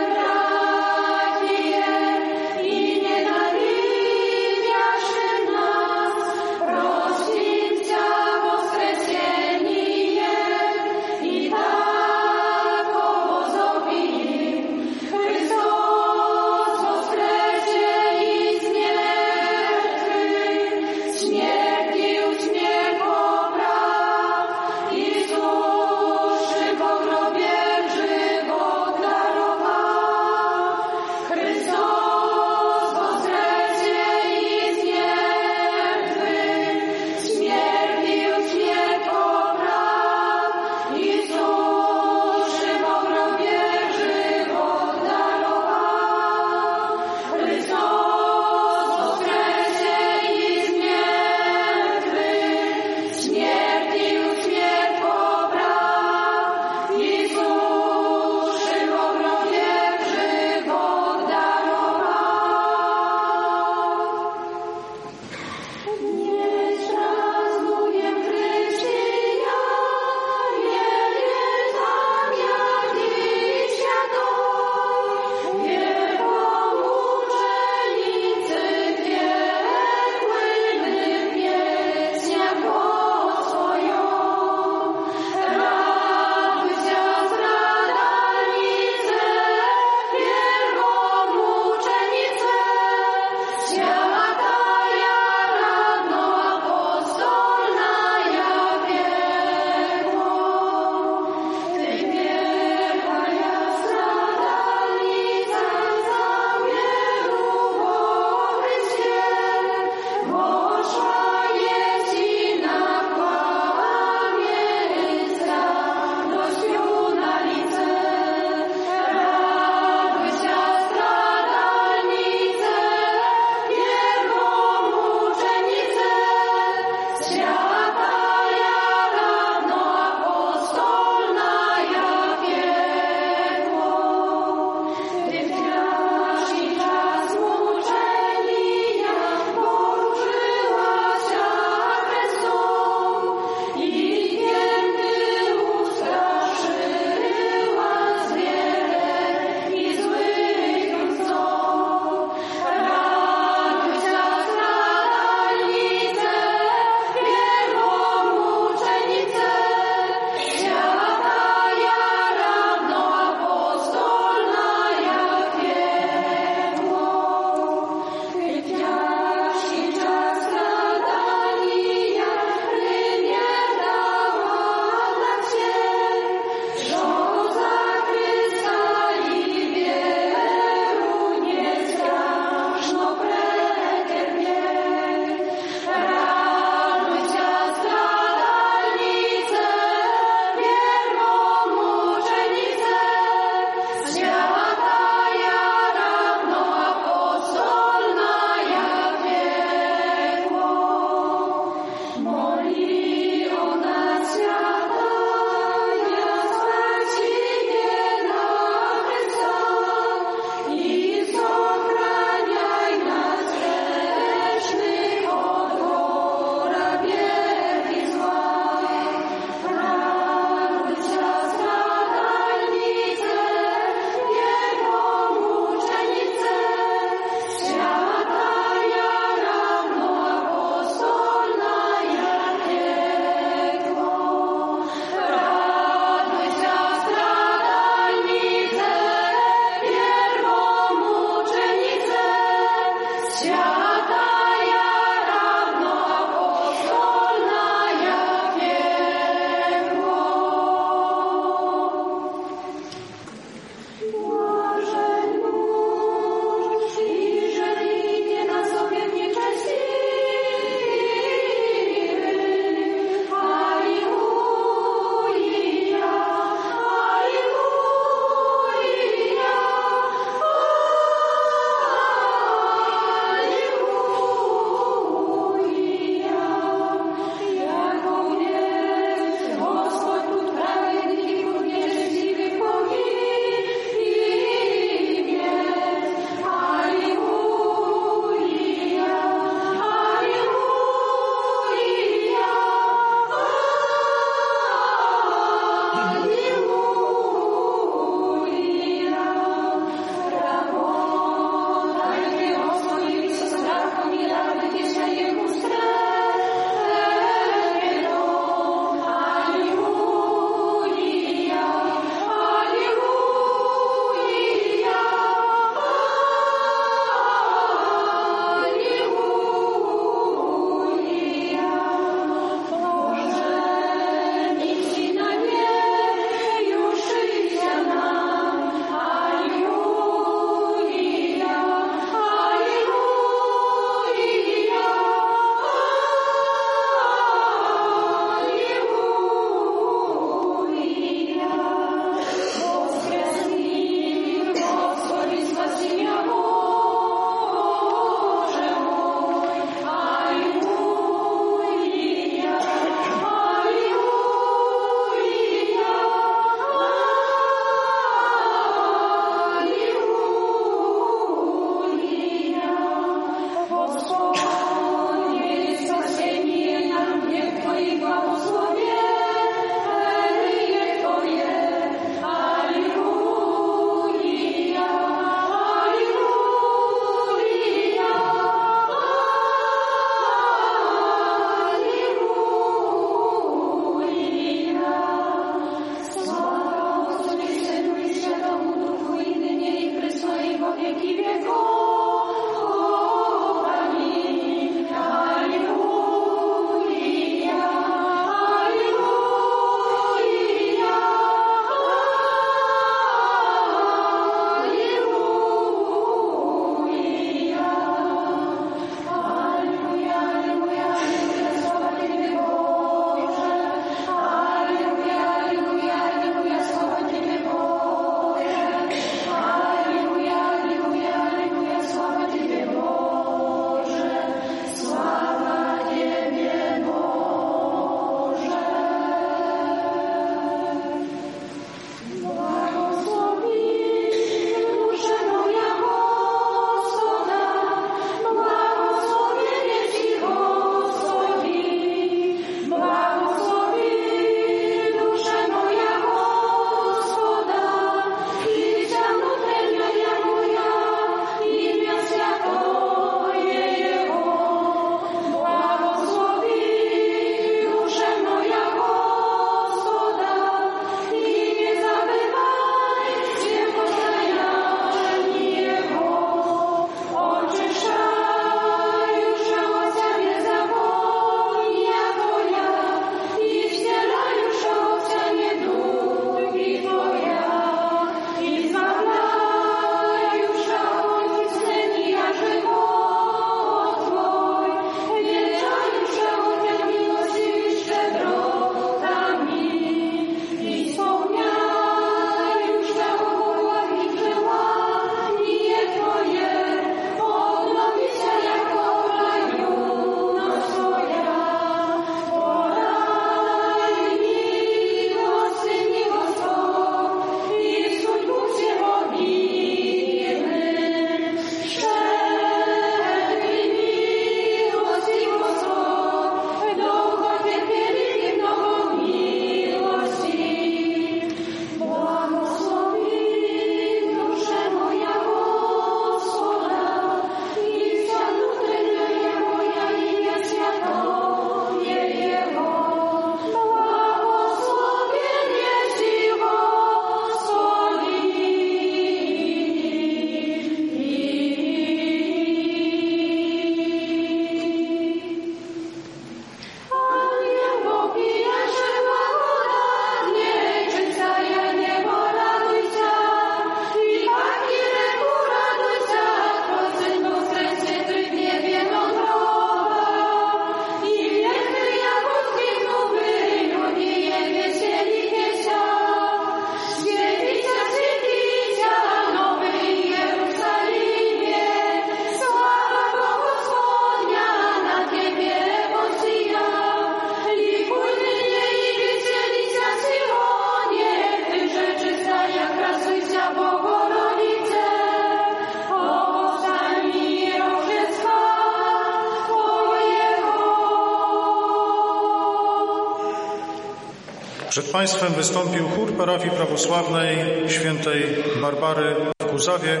Przed Państwem wystąpił chór parafii prawosławnej świętej Barbary w Kuzawie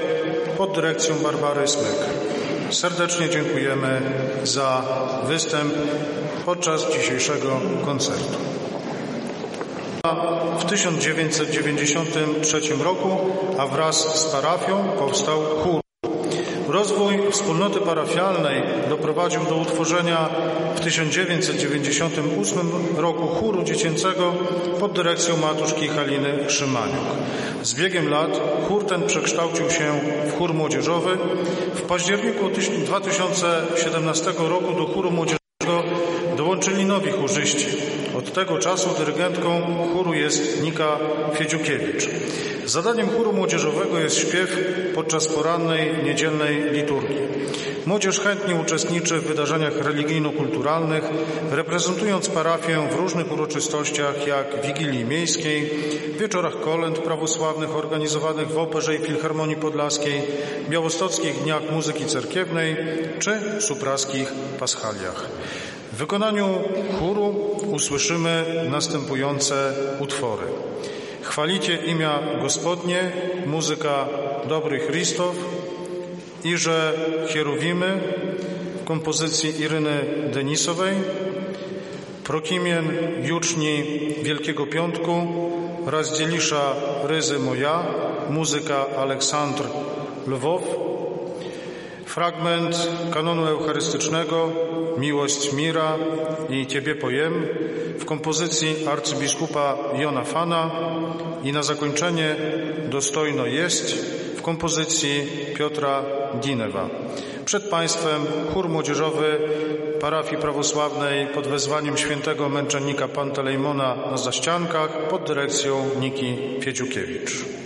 pod dyrekcją Barbary Smyk. Serdecznie dziękujemy za występ podczas dzisiejszego koncertu. W 1993 roku, a wraz z parafią powstał chór. Rozwój wspólnoty parafialnej doprowadził do utworzenia w 1998 roku chóru dziecięcego pod dyrekcją matuszki Haliny Szymaniuk. Z biegiem lat chór ten przekształcił się w chór młodzieżowy. W październiku 2017 roku do chóru młodzieżowego dołączyli nowi chórzyści. Od tego czasu dyrygentką chóru jest Nika Fiedziukiewicz. Zadaniem chóru młodzieżowego jest śpiew podczas porannej, niedzielnej liturgii. Młodzież chętnie uczestniczy w wydarzeniach religijno-kulturalnych, reprezentując parafię w różnych uroczystościach jak Wigilii Miejskiej, wieczorach kolęd prawosławnych organizowanych w Operze i Filharmonii Podlaskiej, białostockich Dniach Muzyki Cerkiewnej czy supraskich paschaliach. W wykonaniu chóru usłyszymy następujące utwory. Chwalicie imię Gospodnie, muzyka Dobrych Christow, Iże Hierowimy w kompozycji Iryny Denisowej, Prokimien Juczni Wielkiego Piątku, Razdzielisza Ryzy Moja, muzyka Aleksandr Lwow, fragment kanonu eucharystycznego Miłość Mira i Ciebie pojem w kompozycji arcybiskupa Jona Fana i na zakończenie Dostojno jest w kompozycji Piotra Dinewa. Przed Państwem chór młodzieżowy parafii prawosławnej pod wezwaniem świętego męczennika Pantelejmona na zaściankach pod dyrekcją Niki Fiedziukiewicz.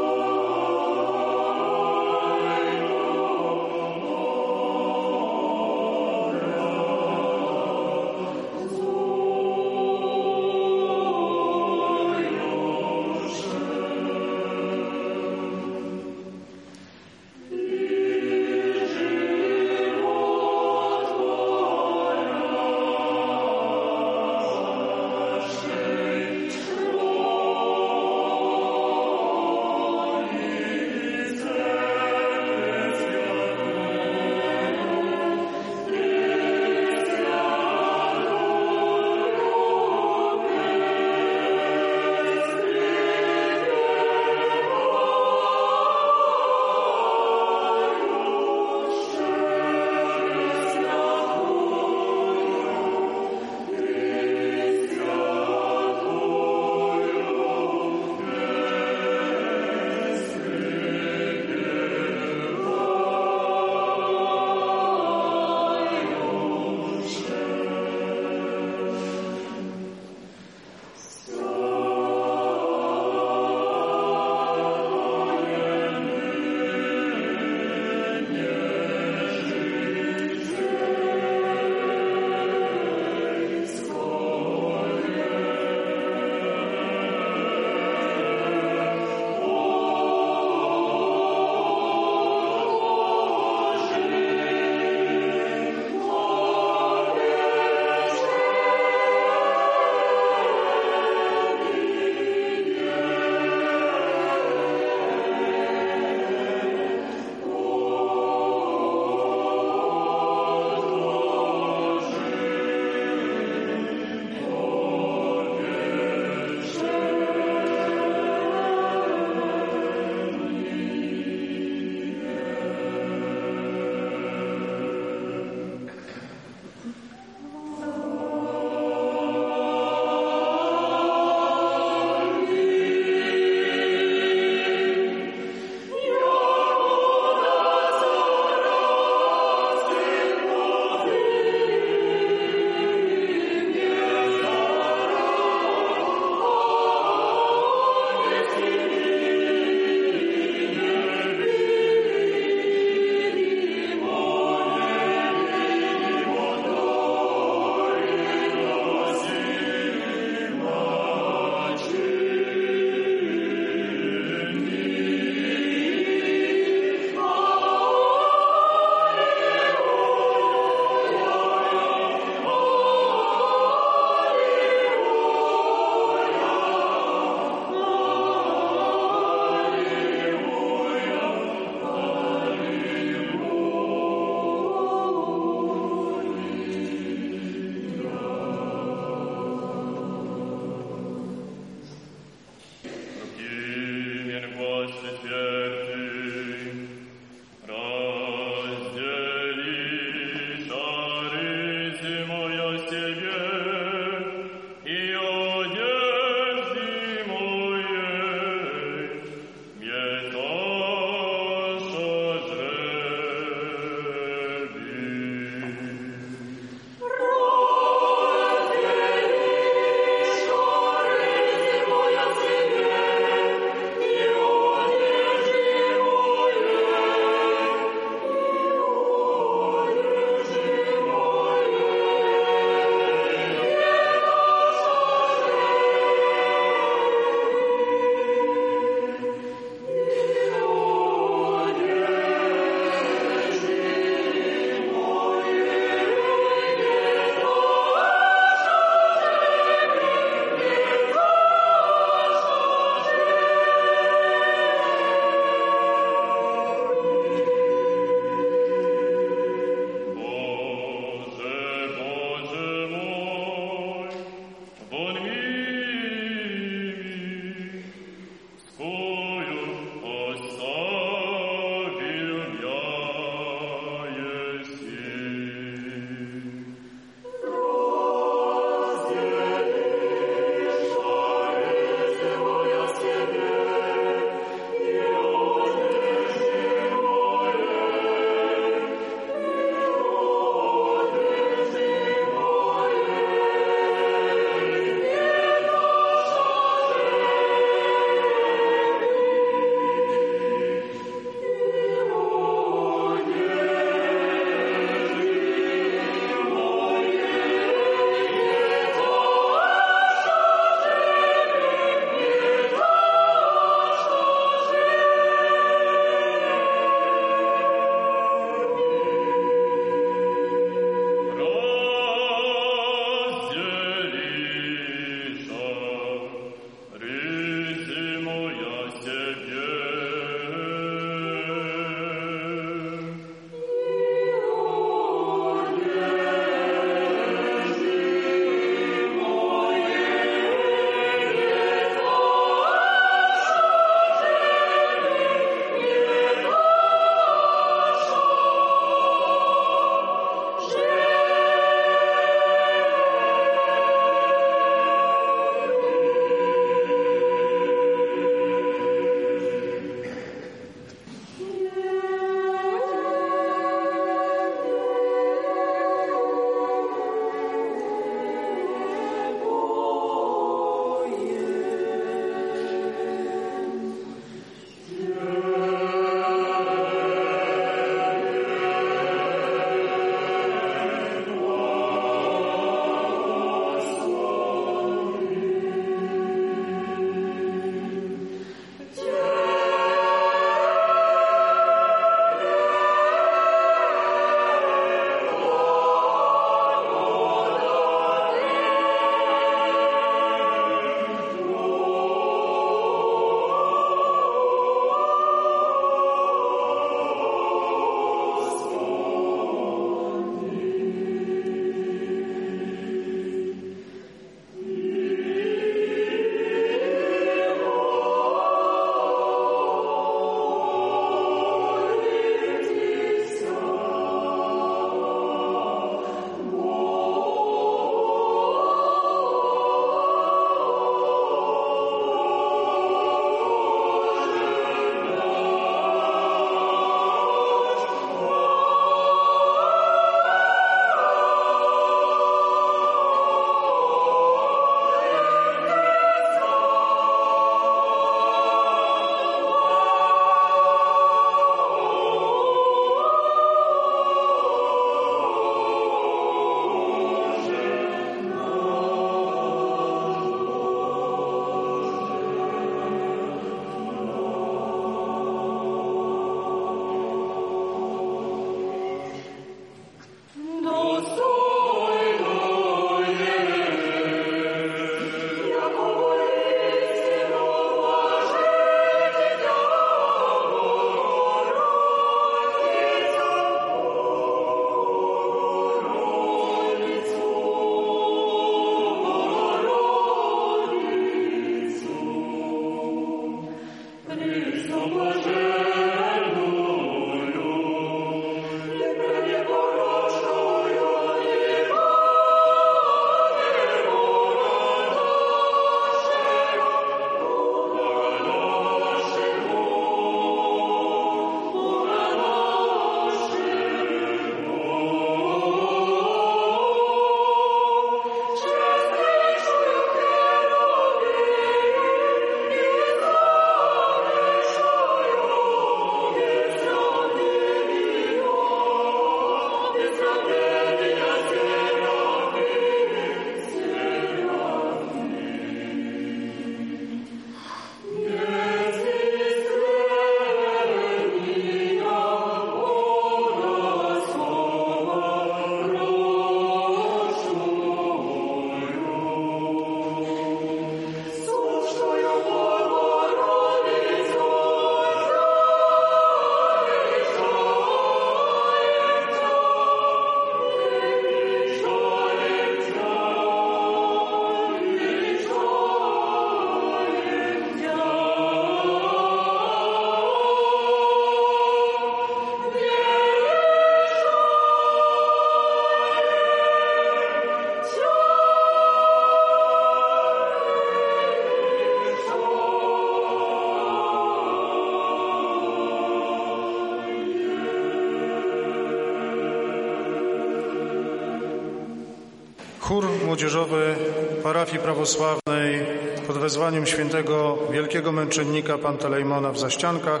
Prawosławnej pod wezwaniem świętego wielkiego męczennika Pantelejmona w Zaściankach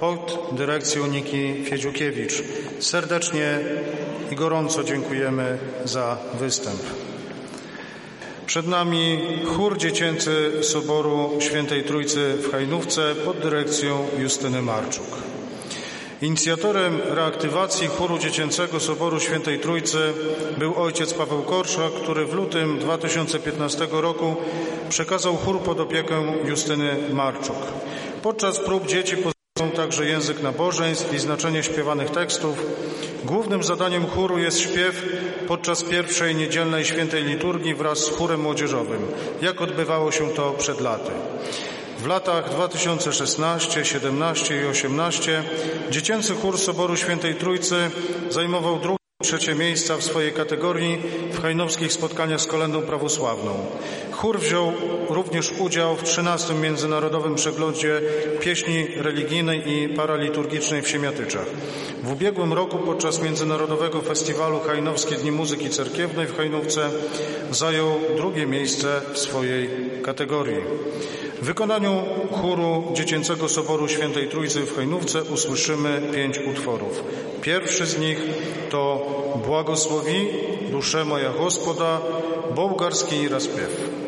pod dyrekcją Niki Fiedziukiewicz. Serdecznie i gorąco dziękujemy za występ. Przed nami chór dziecięcy Soboru Świętej Trójcy w Hajnówce pod dyrekcją Justyny Marczuk. Inicjatorem reaktywacji chóru dziecięcego Soboru Świętej Trójcy był ojciec Paweł Korszak, który w lutym 2015 roku przekazał chór pod opiekę Justyny Marczuk. Podczas prób dzieci poznają także język nabożeństw i znaczenie śpiewanych tekstów. Głównym zadaniem chóru jest śpiew podczas pierwszej niedzielnej świętej liturgii wraz z chórem młodzieżowym, jak odbywało się to przed laty. W latach 2016, 17 i 18 dziecięcy chór Soboru Świętej Trójcy zajmował drugie trzecie miejsca w swojej kategorii w hajnowskich spotkaniach z kolendą prawosławną. Chór wziął również udział w 13 Międzynarodowym Przeglądzie Pieśni Religijnej i Paraliturgicznej w Siemiatyczach. W ubiegłym roku podczas Międzynarodowego Festiwalu Hajnowskie Dni Muzyki Cerkiewnej w Hajnówce zajął drugie miejsce w swojej kategorii. W wykonaniu chóru Dziecięcego Soboru Świętej Trójcy w Hojnówce usłyszymy pięć utworów. Pierwszy z nich to Błogosławi duszę moja Gospoda, bułgarski rozpiew.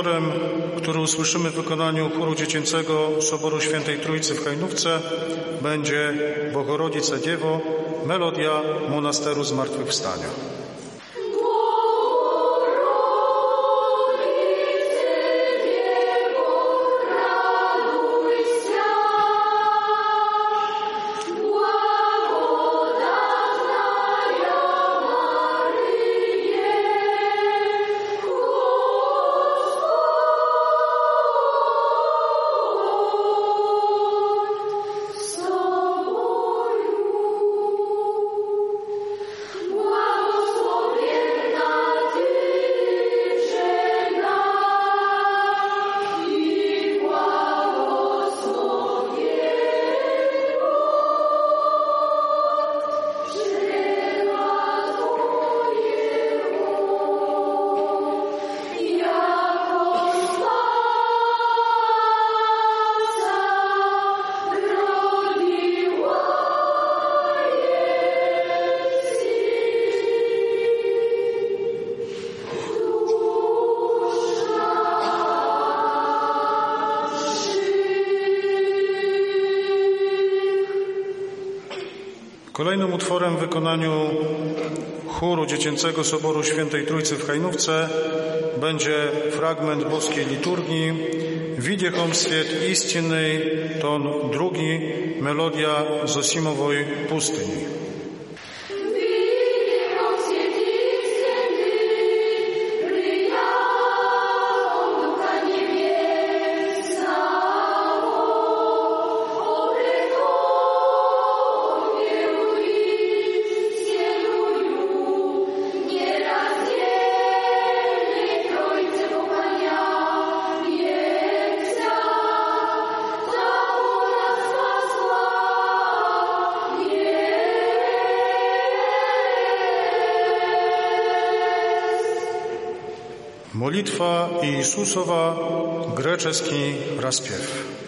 Utworem, który usłyszymy w wykonaniu chóru dziecięcego Soboru Świętej Trójcy w Hajnówce będzie Bogorodice Dziewo, melodia Monasteru Zmartwychwstania. utworem w wykonaniu chóru Dziecięcego Soboru Świętej Trójcy w Hajnówce będzie fragment boskiej liturgii Widziechom svijet istinnej, ton drugi, melodia Zosimowoj pustyni. Molitwa Jezusowa, greczeski rozpiew.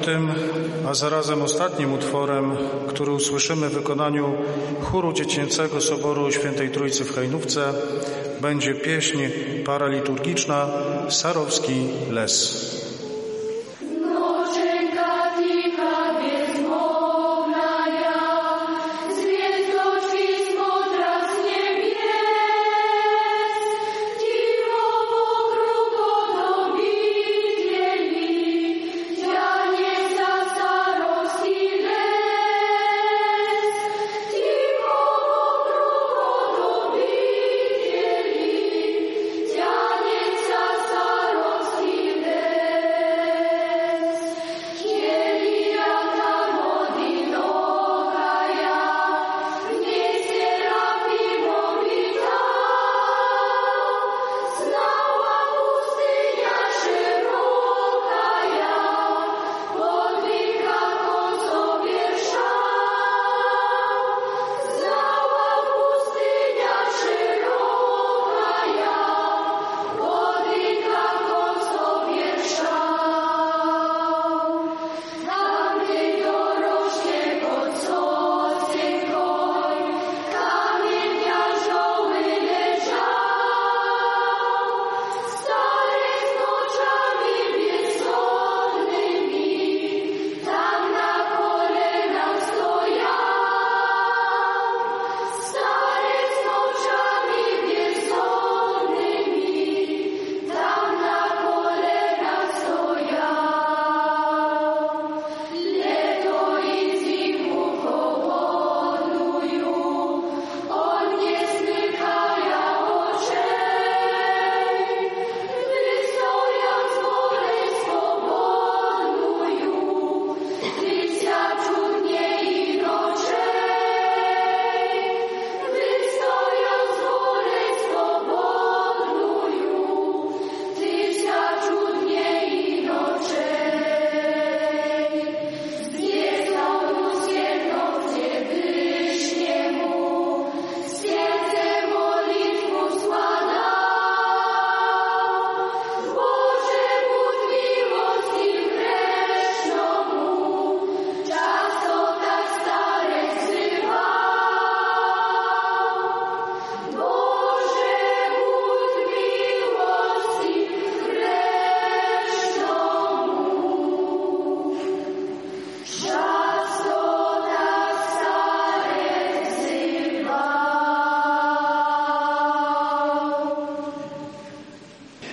Piątym, a zarazem ostatnim utworem, który usłyszymy w wykonaniu chóru dziecięcego Soboru Świętej Trójcy w Hajnówce, będzie pieśń paraliturgiczna Sarowski Les.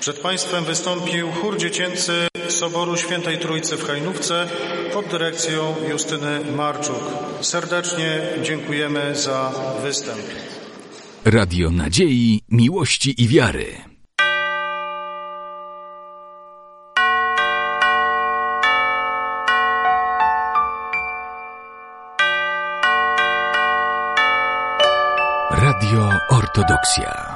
Przed Państwem wystąpił chór dziecięcy Soboru Świętej Trójcy w Hajnówce pod dyrekcją Justyny Marczuk. Serdecznie dziękujemy za występ. Radio Nadziei, Miłości i Wiary. Radio Ortodoksja.